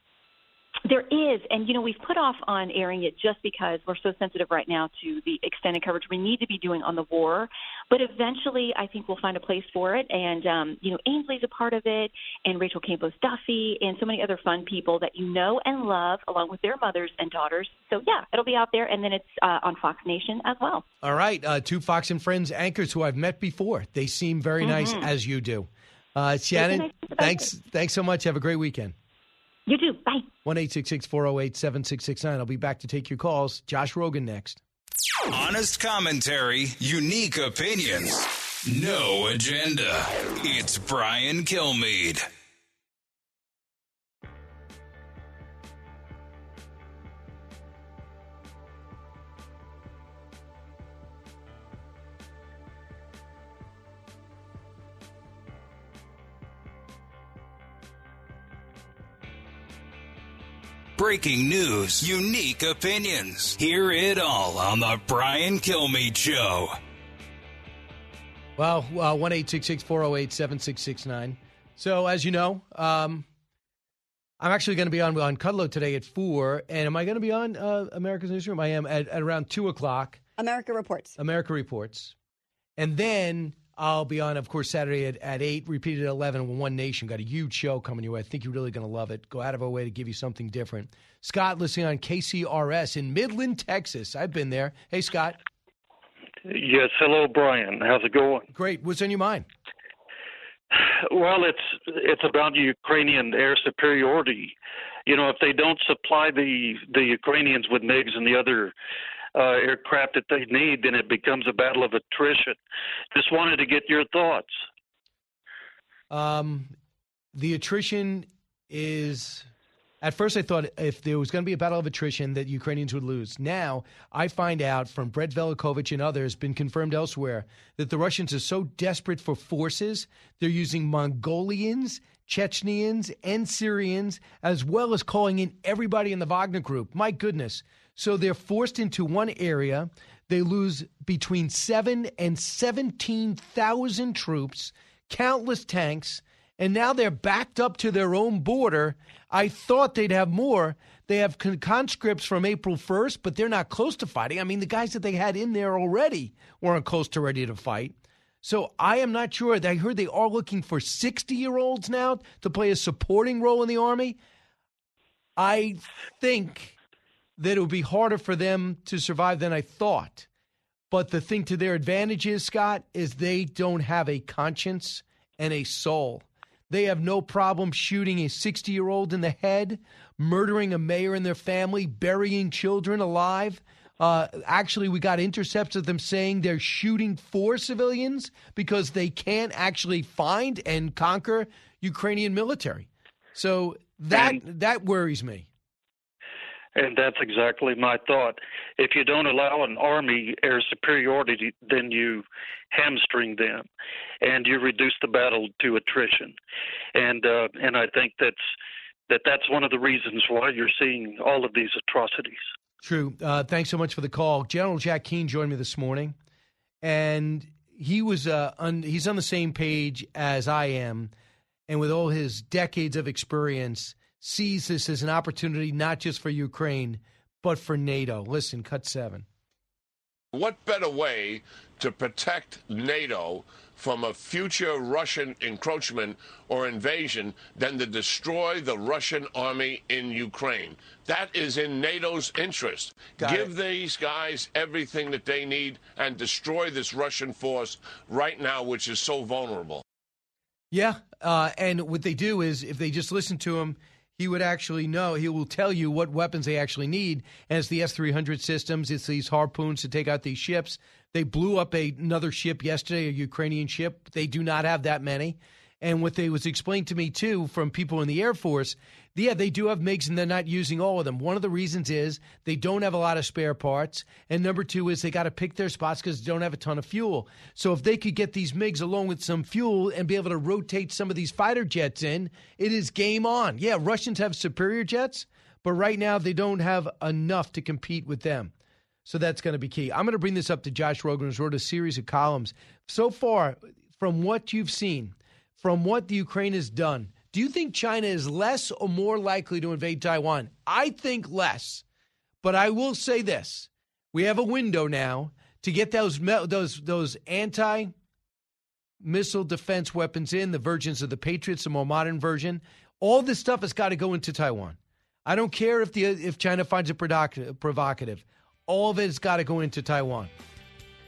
There is, and you know, we've put off on airing it just because we're so sensitive right now to the extended coverage we need to be doing on the war. But eventually, I think we'll find a place for it. And um, you know, Ainsley's a part of it, and Rachel Campos Duffy, and so many other fun people that you know and love, along with their mothers and daughters. So yeah, it'll be out there, and then it's uh, on Fox Nation as well. All right, uh, two Fox and Friends anchors who I've met before. They seem very nice Mhm. as you do. Uh, Shannon, nice thanks, thanks so much. Have a great weekend. You too. Bye. One eight six six four zero eight seven six six nine. I'll be back to take your calls. Josh Rogin next. Honest commentary, unique opinions, no agenda. It's Brian Kilmeade. Breaking news, unique opinions. Hear it all on the Brian Kilmeade Show. Well, uh, one eight six six four zero eight seven six six nine. So, as you know, um, I'm actually going to be on on Kudlow today at four. And am I going to be on uh, America's Newsroom? I am at, at around two o'clock. America Reports. America Reports, and then I'll be on, of course, Saturday at, at eight. Repeated at eleven. with One Nation got a huge show coming your way. I think you're really going to love it. Go out of our way to give you something different. Scott, listening on KCRS in Midland, Texas. I've been there. Hey, Scott. Yes, hello, Brian. How's it going? Great. What's on your mind? Well, it's it's about Ukrainian air superiority. You know, if they don't supply the the Ukrainians with MiGs and the other uh, aircraft that they need, then it becomes a battle of attrition. Just wanted to get your thoughts. Um, the attrition is. At first, I thought if there was going to be a battle of attrition, that Ukrainians would lose. Now, I find out from Brett Velicovich and others, been confirmed elsewhere, that the Russians are so desperate for forces, they're using Mongolians, Chechenians, and Syrians, as well as calling in everybody in the Wagner group. My goodness. So they're forced into one area. They lose between seven and 17,000 troops, countless tanks, and now they're backed up to their own border. I thought they'd have more. They have conscripts from April 1st, but they're not close to fighting. I mean, the guys that they had in there already weren't close to ready to fight. So I am not sure. I heard they are looking for 60 year olds now to play a supporting role in the Army. I think that it would be harder for them to survive than I thought. But the thing to their advantage is, Scott, is they don't have a conscience and a soul. They have no problem shooting a 60 year old in the head, murdering a mayor and their family, burying children alive. Uh, actually, we got intercepts of them saying they're shooting for civilians because they can't actually find and conquer Ukrainian military. So that And- that worries me. And that's exactly my thought. If you don't allow an army air superiority, then you hamstring them, and you reduce the battle to attrition. And uh, and I think that's that that's one of the reasons why you're seeing all of these atrocities. True. Uh, thanks so much for the call. General Jack Keane joined me this morning, and he was uh, on, he's on the same page as I am, and with all his decades of experience, sees this as an opportunity not just for Ukraine but for NATO. Listen, cut seven. What better way to protect NATO from a future Russian encroachment or invasion than to destroy the Russian army in Ukraine? That is in NATO's interest. Got Give these guys everything that they need and destroy this Russian force right now, which is so vulnerable. Yeah, uh, and what they do is if they just listen to him, he would actually know. He will tell you what weapons they actually need. And it's the S three hundred systems. It's these harpoons to take out these ships. They blew up a, another ship yesterday, a Ukrainian ship. They do not have that many. And what they was explained to me too from people in the Air Force, yeah, they do have MiGs and they're not using all of them. One of the reasons is they don't have a lot of spare parts. And number two is they got to pick their spots because they don't have a ton of fuel. So if they could get these MiGs along with some fuel and be able to rotate some of these fighter jets in, it is game on. Yeah, Russians have superior jets, but right now they don't have enough to compete with them. So that's going to be key. I'm going to bring this up to Josh Rogin, who's wrote a series of columns. So far, from what you've seen, from what the Ukraine has done, do you think China is less or more likely to invade Taiwan? I think less. But I will say this: we have a window now to get those those those anti missile defense weapons in the versions of the Patriots, the more modern version. All this stuff has got to go into Taiwan. I don't care if the if China finds it provocative. All of it has got to go into Taiwan.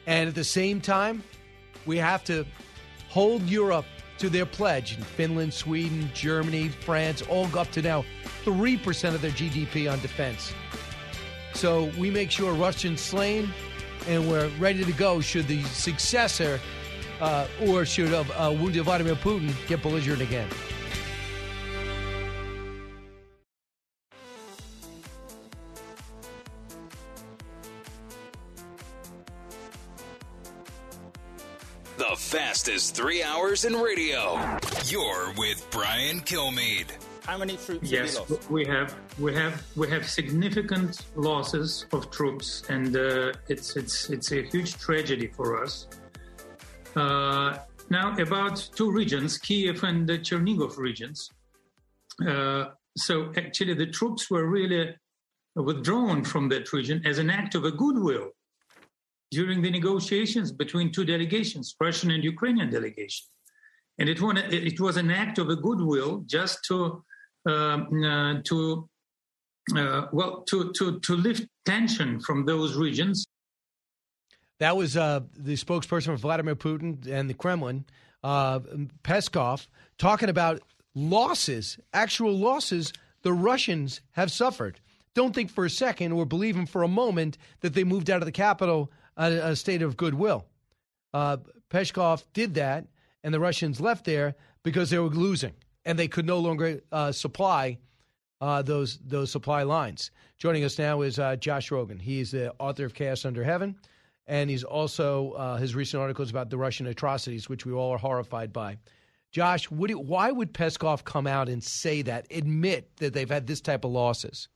And at the same time, we have to hold Europe to their pledge. In Finland, Sweden, Germany, France, all up to now 3% of their GDP on defense. So we make sure Russians slain and we're ready to go should the successor uh, or should uh, uh, wounded Vladimir Putin get belligerent again. Fastest three hours in radio. You're with Brian Kilmeade. How many troops Yes, have we lost? we have we have we have significant losses of troops, and uh, it's it's it's a huge tragedy for us. Uh, now, about two regions, Kiev and the Chernigov regions. Uh, so, actually, the troops were really withdrawn from that region as an act of a goodwill during the negotiations between two delegations, Russian and Ukrainian delegation. And it, it was an act of a goodwill just to um, uh, to uh, well to, to to lift tension from those regions. That was uh, the spokesperson for Vladimir Putin and the Kremlin, uh, Peskov, talking about losses, actual losses the Russians have suffered. don't think for a second or believe him for a moment that they moved out of the capital a, a state of goodwill. Uh, Peskov did that, and the Russians left there because they were losing and they could no longer uh, supply uh, those those supply lines. Joining us now is uh, Josh Rogin. He's the author of Chaos Under Heaven, and he's also uh, his recent articles about the Russian atrocities, which we all are horrified by. Josh, would it, why would Peskov come out and say that, admit that they've had this type of losses?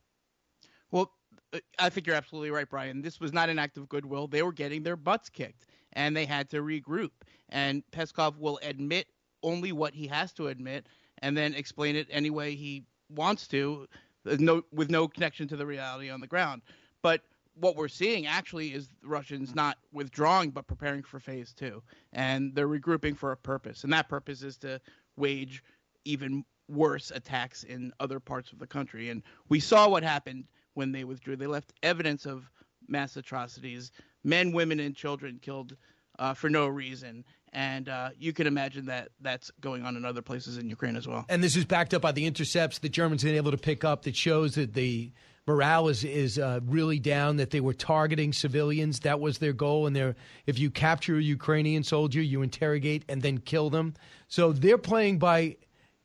Well, I think you're absolutely right, Brian. This was not an act of goodwill. They were getting their butts kicked, and they had to regroup. And Peskov will admit only what he has to admit, and then explain it any way he wants to, uh, no, with no connection to the reality on the ground. But what we're seeing actually is the Russians not withdrawing but preparing for phase two, and they're regrouping for a purpose, and that purpose is to wage even worse attacks in other parts of the country. And we saw what happened when they withdrew. They left evidence of mass atrocities, men, women, and children killed uh, for no reason. And uh, you can imagine that that's going on in other places in Ukraine as well. And this is backed up by the intercepts the Germans have been able to pick up that shows that the morale is is uh, really down. That they were targeting civilians. That was their goal. And they're, if you capture a Ukrainian soldier, you interrogate and then kill them. So they're playing by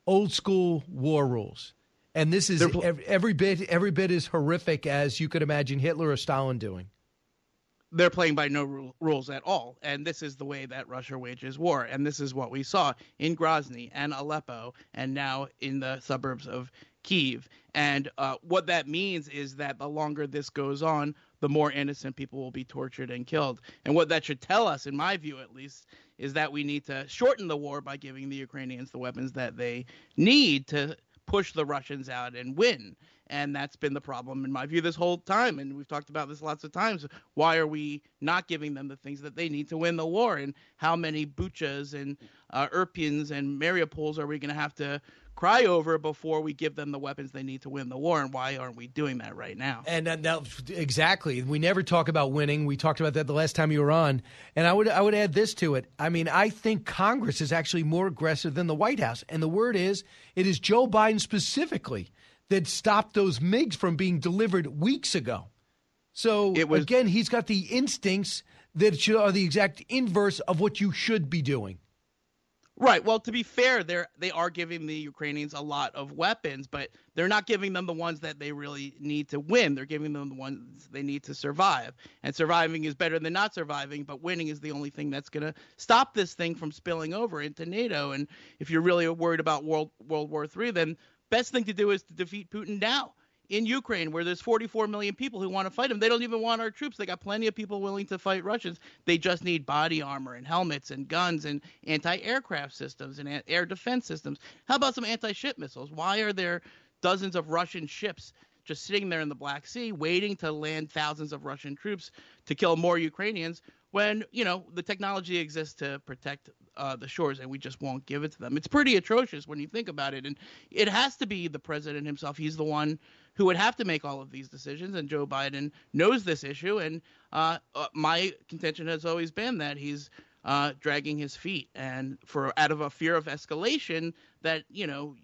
old school war rules. And this is pl- every, every bit every bit as horrific as you could imagine Hitler or Stalin doing they're playing by no rules at all. And this is the way that Russia wages war. And this is what we saw in Grozny and Aleppo and now in the suburbs of Kiev. And uh, what that means is that the longer this goes on, the more innocent people will be tortured and killed. And what that should tell us, in my view at least, is that we need to shorten the war by giving the Ukrainians the weapons that they need to push the Russians out and win. And that's been the problem, in my view, this whole time. And we've talked about this lots of times. Why are we not giving them the things that they need to win the war? And how many Buchas and uh, Irpins and Mariupols are we going to have to cry over before we give them the weapons they need to win the war. And why aren't we doing that right now? And uh, now, exactly, we never talk about winning. We talked about that the last time you were on. And I would I would add this to it. I mean, I think Congress is actually more aggressive than the White House. And the word is, it is Joe Biden specifically that stopped those MiGs from being delivered weeks ago. So it was, again, he's got the instincts that should, are the exact inverse of what you should be doing. Right. Well, to be fair, they're they are giving the Ukrainians a lot of weapons, but they're not giving them the ones that they really need to win. They're giving them the ones they need to survive. And surviving is better than not surviving, but winning is the only thing that's going to stop this thing from spilling over into NATO. And if you're really worried about World World War III, then best thing to do is to defeat Putin now in Ukraine, where there's 44 million people who want to fight them. They don't even want our troops. They got plenty of people willing to fight Russians. They just need body armor and helmets and guns and anti-aircraft systems and air defense systems. How about some anti-ship missiles? Why are there dozens of Russian ships just sitting there in the Black Sea waiting to land thousands of Russian troops to kill more Ukrainians when you know the technology exists to protect uh, the shores and we just won't give it to them it's pretty atrocious when you think about it and it has to be the president himself he's the one who would have to make all of these decisions and joe biden knows this issue and uh, uh, my contention has always been that he's uh, dragging his feet and for out of a fear of escalation that you know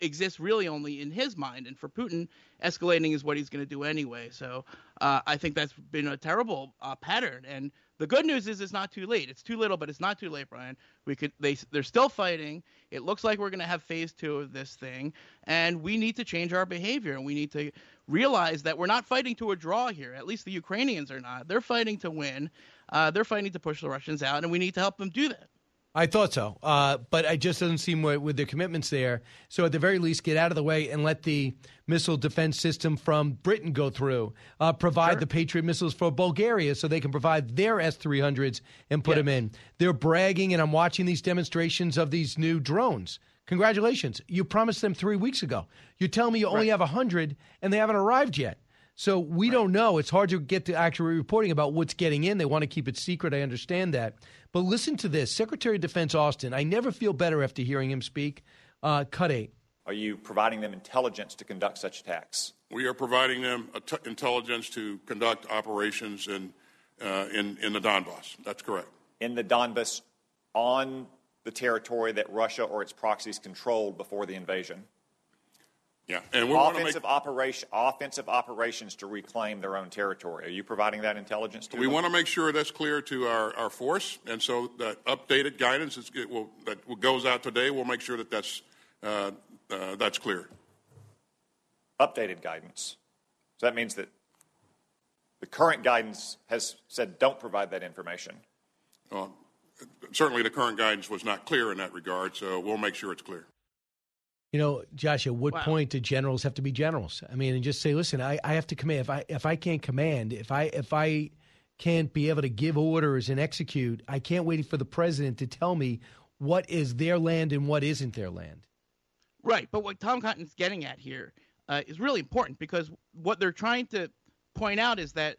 exists really only in his mind. And for Putin, escalating is what he's going to do anyway. So uh, I think that's been a terrible uh, pattern. And the good news is it's not too late. It's too little, but it's not too late, Brian. We could they they're still fighting. It looks like we're going to have phase two of this thing, and we need to change our behavior. And we need to realize that we're not fighting to a draw here. At least the Ukrainians are not. They're fighting to win. Uh, they're fighting to push the Russians out, and we need to help them do that. I thought so, uh, but it just doesn't seem with, with their commitments there. So at the very least, get out of the way and let the missile defense system from Britain go through. Uh, provide sure. the Patriot missiles for Bulgaria so they can provide their S three hundreds and put yes. them in. They're bragging, and I'm watching these demonstrations of these new drones. Congratulations! You promised them three weeks ago. You tell me you only right. have hundred, and they haven't arrived yet. So we right. don't know. It's hard to get to actual reporting about what's getting in. They want to keep it secret. I understand that. But listen to this Secretary of Defense Austin. I never feel better after hearing him speak. Uh, cut eight. Are you providing them intelligence to conduct such attacks? We are providing them intelligence to conduct operations in, uh, in, in the Donbass. That's correct. In the Donbass, on the territory that Russia or its proxies controlled before the invasion? Yeah, and we want to make offensive operation, offensive operations to reclaim their own territory. Are you providing that intelligence to we them? want to make sure that's clear to our, our force, and so that updated guidance is, it will, that goes out today. We'll make sure that that's uh, uh, that's clear. Updated guidance. So that means that the current guidance has said don't provide that information. Uh, certainly, the current guidance was not clear in that regard, so we'll make sure it's clear. You know, Josh, at what Wow. point do generals have to be generals? I mean, and just say, listen, I, I have to command. If I if I can't command, if I if I can't be able to give orders and execute, I can't wait for the president to tell me what is their land and what isn't their land. Right, but what Tom Cotton's getting at here uh, is really important because what they're trying to point out is that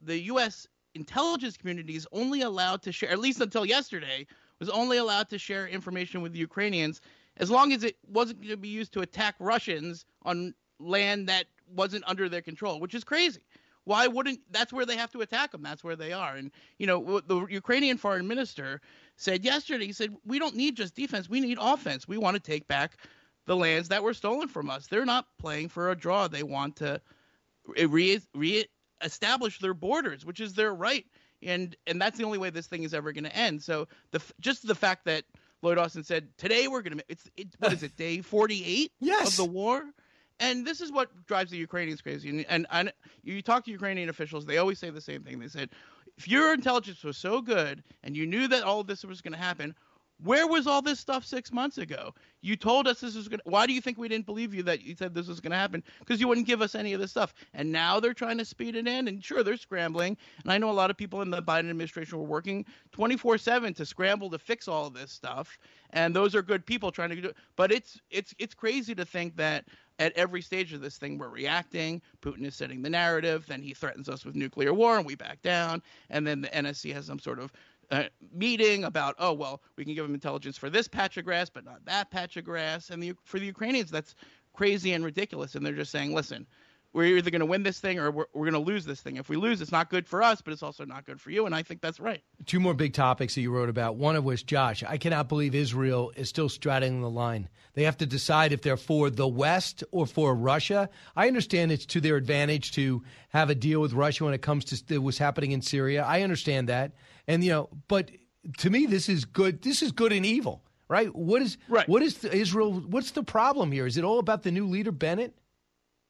the U.S. intelligence community is only allowed to share, at least until yesterday, was only allowed to share information with the Ukrainians as long as it wasn't going to be used to attack Russians on land that wasn't under their control, which is crazy. Why wouldn't that's where they have to attack them? That's where they are. And you know, the Ukrainian foreign minister said yesterday. He said, "We don't need just defense. We need offense. We want to take back the lands that were stolen from us. They're not playing for a draw. They want to re re-establish their borders, which is their right. And and that's the only way this thing is ever going to end. So the just the fact that Lloyd Austin said today we're going to it's it, what is it day (laughs) 48 Yes. of the war. And this is what drives the Ukrainians crazy. And, and and you talk to Ukrainian officials, they always say the same thing. They said, if your intelligence was so good and you knew that all of this was going to happen, where was all this stuff six months ago? You told us this was going to. Why do you think we didn't believe you that you said this was going to happen? Because you wouldn't give us any of this stuff. And now they're trying to speed it in. And sure, they're scrambling. And I know a lot of people in the Biden administration were working 24 7 to scramble to fix all of this stuff. And those are good people trying to do it. But it's, it's, it's crazy to think that at every stage of this thing, we're reacting. Putin is setting the narrative. Then he threatens us with nuclear war, and we back down. And then the NSC has some sort of uh, meeting about, oh well, we can give them intelligence for this patch of grass, but not that patch of grass. And the, for the Ukrainians, that's crazy and ridiculous. And they're just saying, listen, we're either going to win this thing or we're, we're going to lose this thing. If we lose, it's not good for us, but it's also not good for you. And I think that's right. Two more big topics that you wrote about. One of which, Josh, I cannot believe Israel is still straddling the line. They have to decide if they're for the West or for Russia. I understand it's to their advantage to have a deal with Russia when it comes to what's happening in Syria. I understand that, and you know, but to me, this is good. This is good and evil, right? What is right. what is the Israel? What's the problem here? Is it all about the new leader Bennett?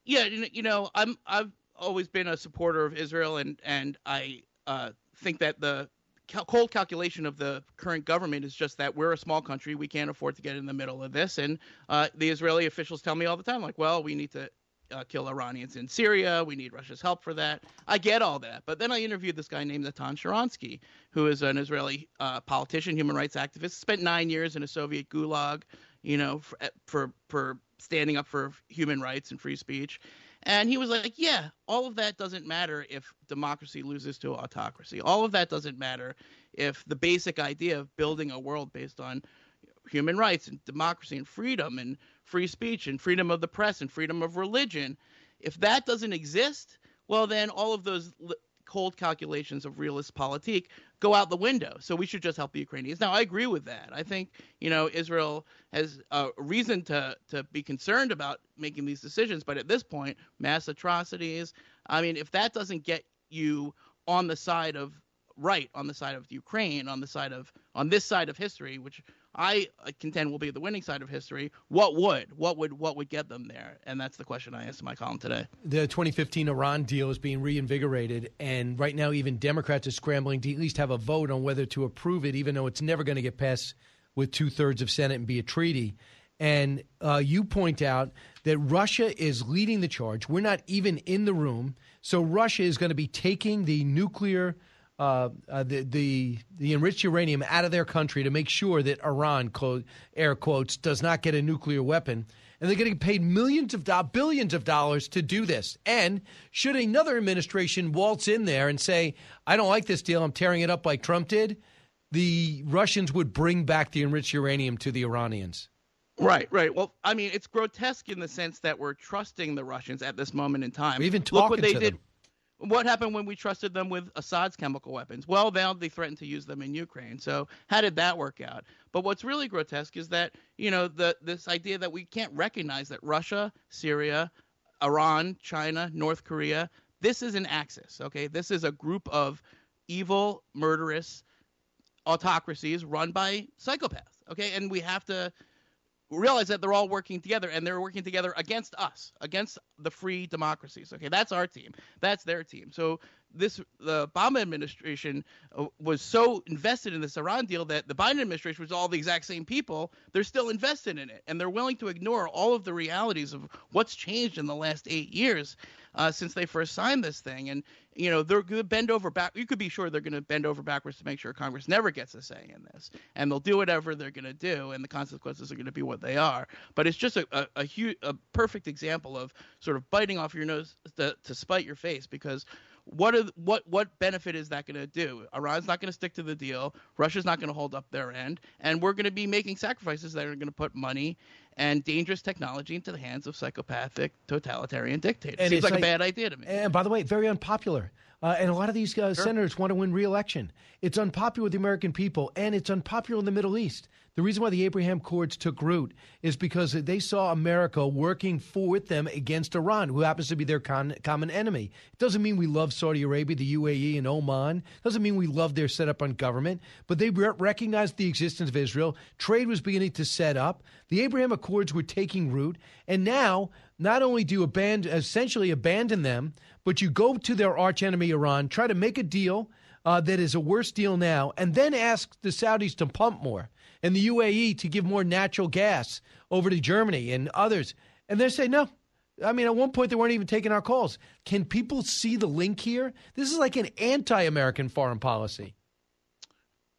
Yeah, you know- I'm I've always been a supporter of Israel, and and I uh, think that the cal- cold calculation of the current government is just that we're a small country, we can't afford to get in the middle of this, and uh, the Israeli officials tell me all the time, like, well, we need to. Uh, kill Iranians in Syria. We need Russia's help for that. I get all that, but then I interviewed this guy named Natan Sharansky, who is an Israeli uh, politician, human rights activist. Spent nine years in a Soviet gulag, you know, for for, for standing up for human rights and free speech. And he was like, yeah, all of that doesn't matter if democracy loses to autocracy. All of that doesn't matter if the basic idea of building a world based on human rights and democracy and freedom and free speech and freedom of the press and freedom of religion, if that doesn't exist, well, then all of those cold calculations of realist politique go out the window. So we should just help the Ukrainians. Now, I agree with that. I think you know Israel has a reason to to be concerned about making these decisions, but at this point, mass atrocities. I mean, if that doesn't get you on the side of right, on the side of Ukraine, on the side of on this side of history, which I contend will be the winning side of history, what would what would what would get them there? And that's the question I asked in my column today. The 2015 Iran deal is being reinvigorated, and right now, even Democrats are scrambling to at least have a vote on whether to approve it, even though it's never going to get passed with two thirds of Senate and be a treaty. And uh, you point out that Russia is leading the charge. We're not even in the room, so Russia is going to be taking the nuclear. Uh, uh, the, the the enriched uranium out of their country to make sure that Iran, quote, air quotes, does not get a nuclear weapon, and they're getting paid millions of dollars, billions of dollars to do this. And should another administration waltz in there and say, "I don't like this deal, I'm tearing it up," like Trump did, the Russians would bring back the enriched uranium to the Iranians. Right, right. Well, I mean, it's grotesque in the sense that we're trusting the Russians at this moment in time. We're even Look what they to did. them. What happened when we trusted them with Assad's chemical weapons? Well, now they threatened to use them in Ukraine. So how did that work out? But what's really grotesque is that you know the this idea that we can't recognize that Russia, Syria, Iran, China, North Korea, this is an axis. Okay, this is a group of evil, murderous autocracies run by psychopaths. Okay, and we have to realize that they're all working together and they're working together against us, against the free democracies. Okay, that's our team. That's their team. So this the Obama administration uh, was so invested in this Iran deal that the Biden administration was all the exact same people. They're still invested in it, and they're willing to ignore all of the realities of what's changed in the last eight years uh, since they first signed this thing. And you know they're going to bend over back. You could be sure they're going to bend over backwards to make sure Congress never gets a say in this, and they'll do whatever they're going to do, and the consequences are going to be what they are. But it's just a a, a, huge, a perfect example of sort of biting off your nose to, to spite your face because what are what what benefit is that going to do? Iran's not going to stick to the deal. Russia's not going to hold up their end, and we're going to be making sacrifices that are going to put money and dangerous technology into the hands of psychopathic totalitarian dictators. And Seems like, like, a bad idea to me. And by the way, very unpopular. Uh, and a lot of these uh, sure. senators want to win re-election. It's unpopular with the American people, and it's unpopular in the Middle East. The reason why the Abraham Accords took root is because they saw America working for with them against Iran, who happens to be their con- common enemy. It doesn't mean we love Saudi Arabia, the UAE, and Oman. It doesn't mean we love their setup on government. But they re- recognized the existence of Israel. Trade was beginning to set up. The Abraham Accords were taking root, and now not only do you abandon, essentially abandon them, but you go to their archenemy Iran, try to make a deal uh, that is a worse deal now, and then ask the Saudis to pump more and the UAE to give more natural gas over to Germany and others. And they say, no. I mean, at one point, they weren't even taking our calls. Can people see the link here? This is like an anti American foreign policy.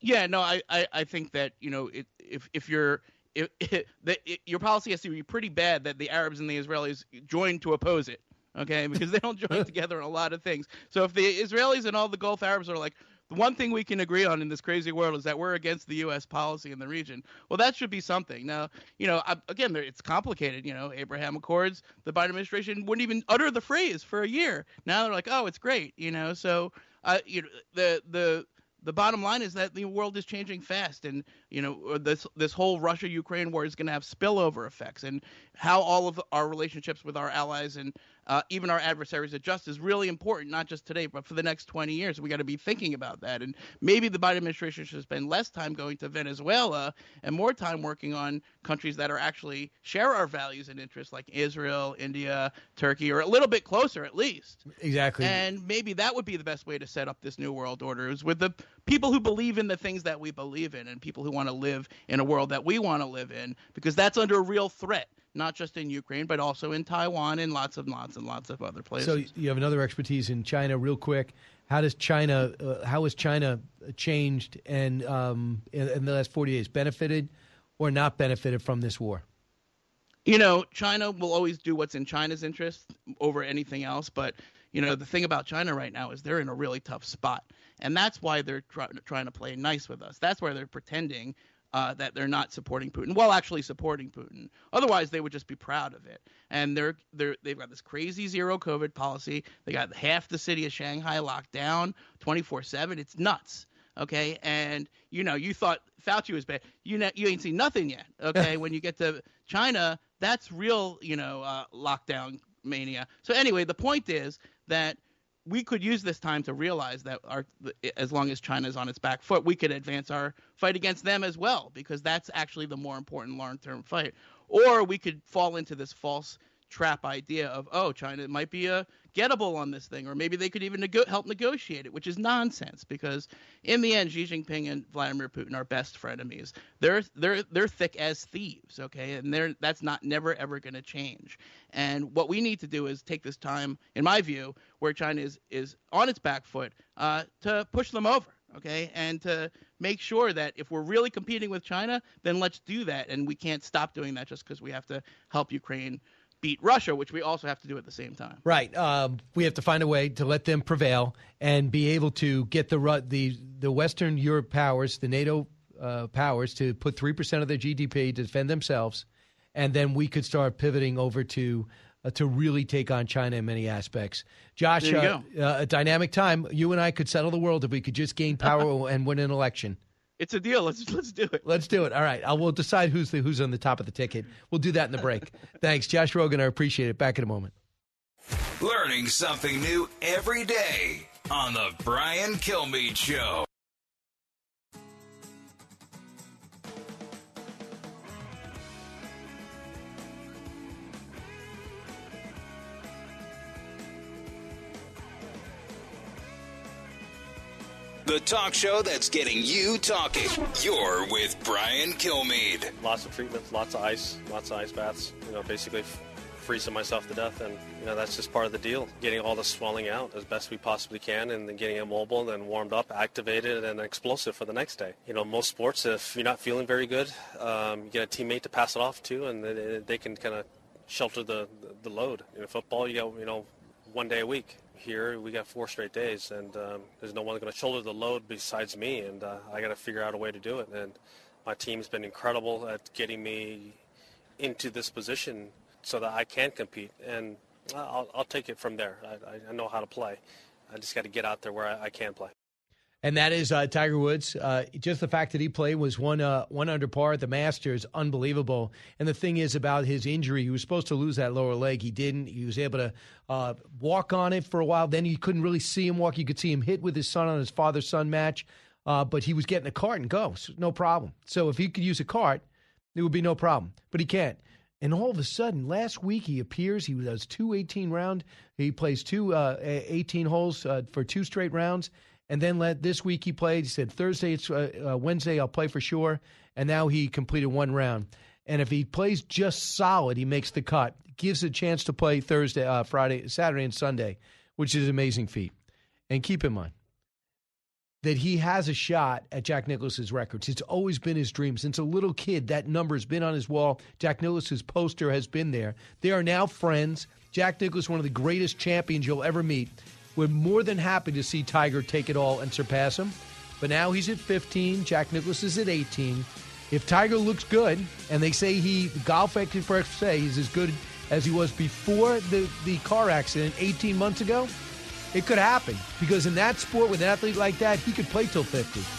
Yeah, no, I, I, I think that, you know, it, if, if you're. If, (laughs) if, your policy has to be pretty bad that the Arabs and the Israelis join to oppose it okay? Because they don't (laughs) join together on a lot of things. So if the Israelis and all the Gulf Arabs are like, the one thing we can agree on in this crazy world is that we're against the U.S. policy in the region. Well, that should be something. Now, you know, again, it's complicated. You know, Abraham Accords, the Biden administration wouldn't even utter the phrase for a year. Now they're like, oh, it's great. You know, so uh, you know, the the the bottom line is that the world is changing fast, and you know this this whole Russia Ukraine war is going to have spillover effects, and how all of our relationships with our allies and uh, even our adversaries adjust is really important, not just today, but for the next 20 years. We got to be thinking about that. And maybe the Biden administration should spend less time going to Venezuela and more time working on countries that are actually share our values and interests, like Israel, India, Turkey, or a little bit closer at least. Exactly. And maybe that would be the best way to set up this new world order is with the people who believe in the things that we believe in and people who want to live in a world that we want to live in, because that's under a real threat not just in Ukraine, but also in Taiwan and lots and lots and lots of other places. So you have another expertise in China, real quick. How does China? Uh, how has China changed and um, in, in the last forty days benefited or not benefited from this war? You know, China will always do what's in China's interest over anything else. But you know, the thing about China right now is they're in a really tough spot, and that's why they're try- trying to play nice with us. That's why they're pretending uh, that they're not supporting Putin. Well, actually supporting Putin. Otherwise, they would just be proud of it. And they're they're they've got this crazy zero COVID policy. They got half the city of Shanghai locked down 24/7. It's nuts. Okay, and you know you thought Fauci was bad. You know you ain't seen nothing yet. Okay, (laughs) when you get to China, that's real. You know uh, lockdown mania. So anyway, the point is that we could use this time to realize that our, as long as China is on its back foot, we could advance our fight against them as well, because that's actually the more important long-term fight. Or we could fall into this false trap idea of oh China might be a gettable on this thing, or maybe they could even help negotiate it, which is nonsense because in the end, Xi Jinping and Vladimir Putin are best frenemies. They're they're they're thick as thieves, okay, and they're that's not never ever going to change. And what we need to do is take this time, in my view, where China is is on its back foot, uh, to push them over okay and to make sure that if we're really competing with china then let's do that and we can't stop doing that just because we have to help ukraine beat Russia, which we also have to do at the same time. Right. Um, we have to find a way to let them prevail and be able to get the the the Western Europe powers, the NATO uh, powers, to put three percent of their GDP to defend themselves, and then we could start pivoting over to uh, to really take on China in many aspects. Josh, uh, uh, a dynamic time. You and I could settle the world if we could just gain power (laughs) and win an election. It's a deal. Let's let's do it. Let's do it. All right. I will decide who's the, who's on the top of the ticket. We'll do that in the break. (laughs) Thanks, Josh Rogin. I appreciate it. Back in a moment. Learning something new every day on the Brian Kilmeade Show. The talk show that's getting you talking. You're with Brian Kilmeade. Lots of treatments, lots of ice, lots of ice baths. You know, basically freezing myself to death, and you know that's just part of the deal. Getting all the swelling out as best we possibly can, and then getting it mobile, and then warmed up, activated, and explosive for the next day. You know, most sports, if you're not feeling very good, um, you get a teammate to pass it off to, and they, they can kind of shelter the the load. In football, you got you know one day a week. Here we got four straight days, and um, there's no one going to shoulder the load besides me, and uh, I got to figure out a way to do it. And my team's been incredible at getting me into this position so that I can compete, and I'll, I'll take it from there. I, I know how to play. I just got to get out there where I, I can play. And that is uh, Tiger Woods. Uh, just the fact that he played was one uh, one under par at the Masters, unbelievable. And the thing is about his injury, he was supposed to lose that lower leg. He didn't. He was able to uh, walk on it for a while. Then you couldn't really see him walk. You could see him hit with his son on his father son match, uh, but he was getting a cart and go, so no problem. So if he could use a cart, it would be no problem. But he can't. And all of a sudden, last week he appears. He does two 18 round. He plays two uh, 18 holes for two straight rounds. And then let, this week he played. He said Thursday, it's uh, uh, Wednesday, I'll play for sure. And now he completed one round. And if he plays just solid, he makes the cut. Gives a chance to play Thursday, uh, Friday, Saturday, and Sunday, which is an amazing feat. And keep in mind that he has a shot at Jack Nicklaus's records. It's always been his dream since a little kid. That number has been on his wall. Jack Nicklaus's poster has been there. They are now friends. Jack Nicklaus, one of the greatest champions you'll ever meet. We're more than happy to see Tiger take it all and surpass him. But now he's at 15. Jack Nicklaus is at 18. If Tiger looks good, and they say he, Golf Experts say he's as good as he was before the, the car accident 18 months ago, it could happen. Because in that sport with an athlete like that, he could play till 50.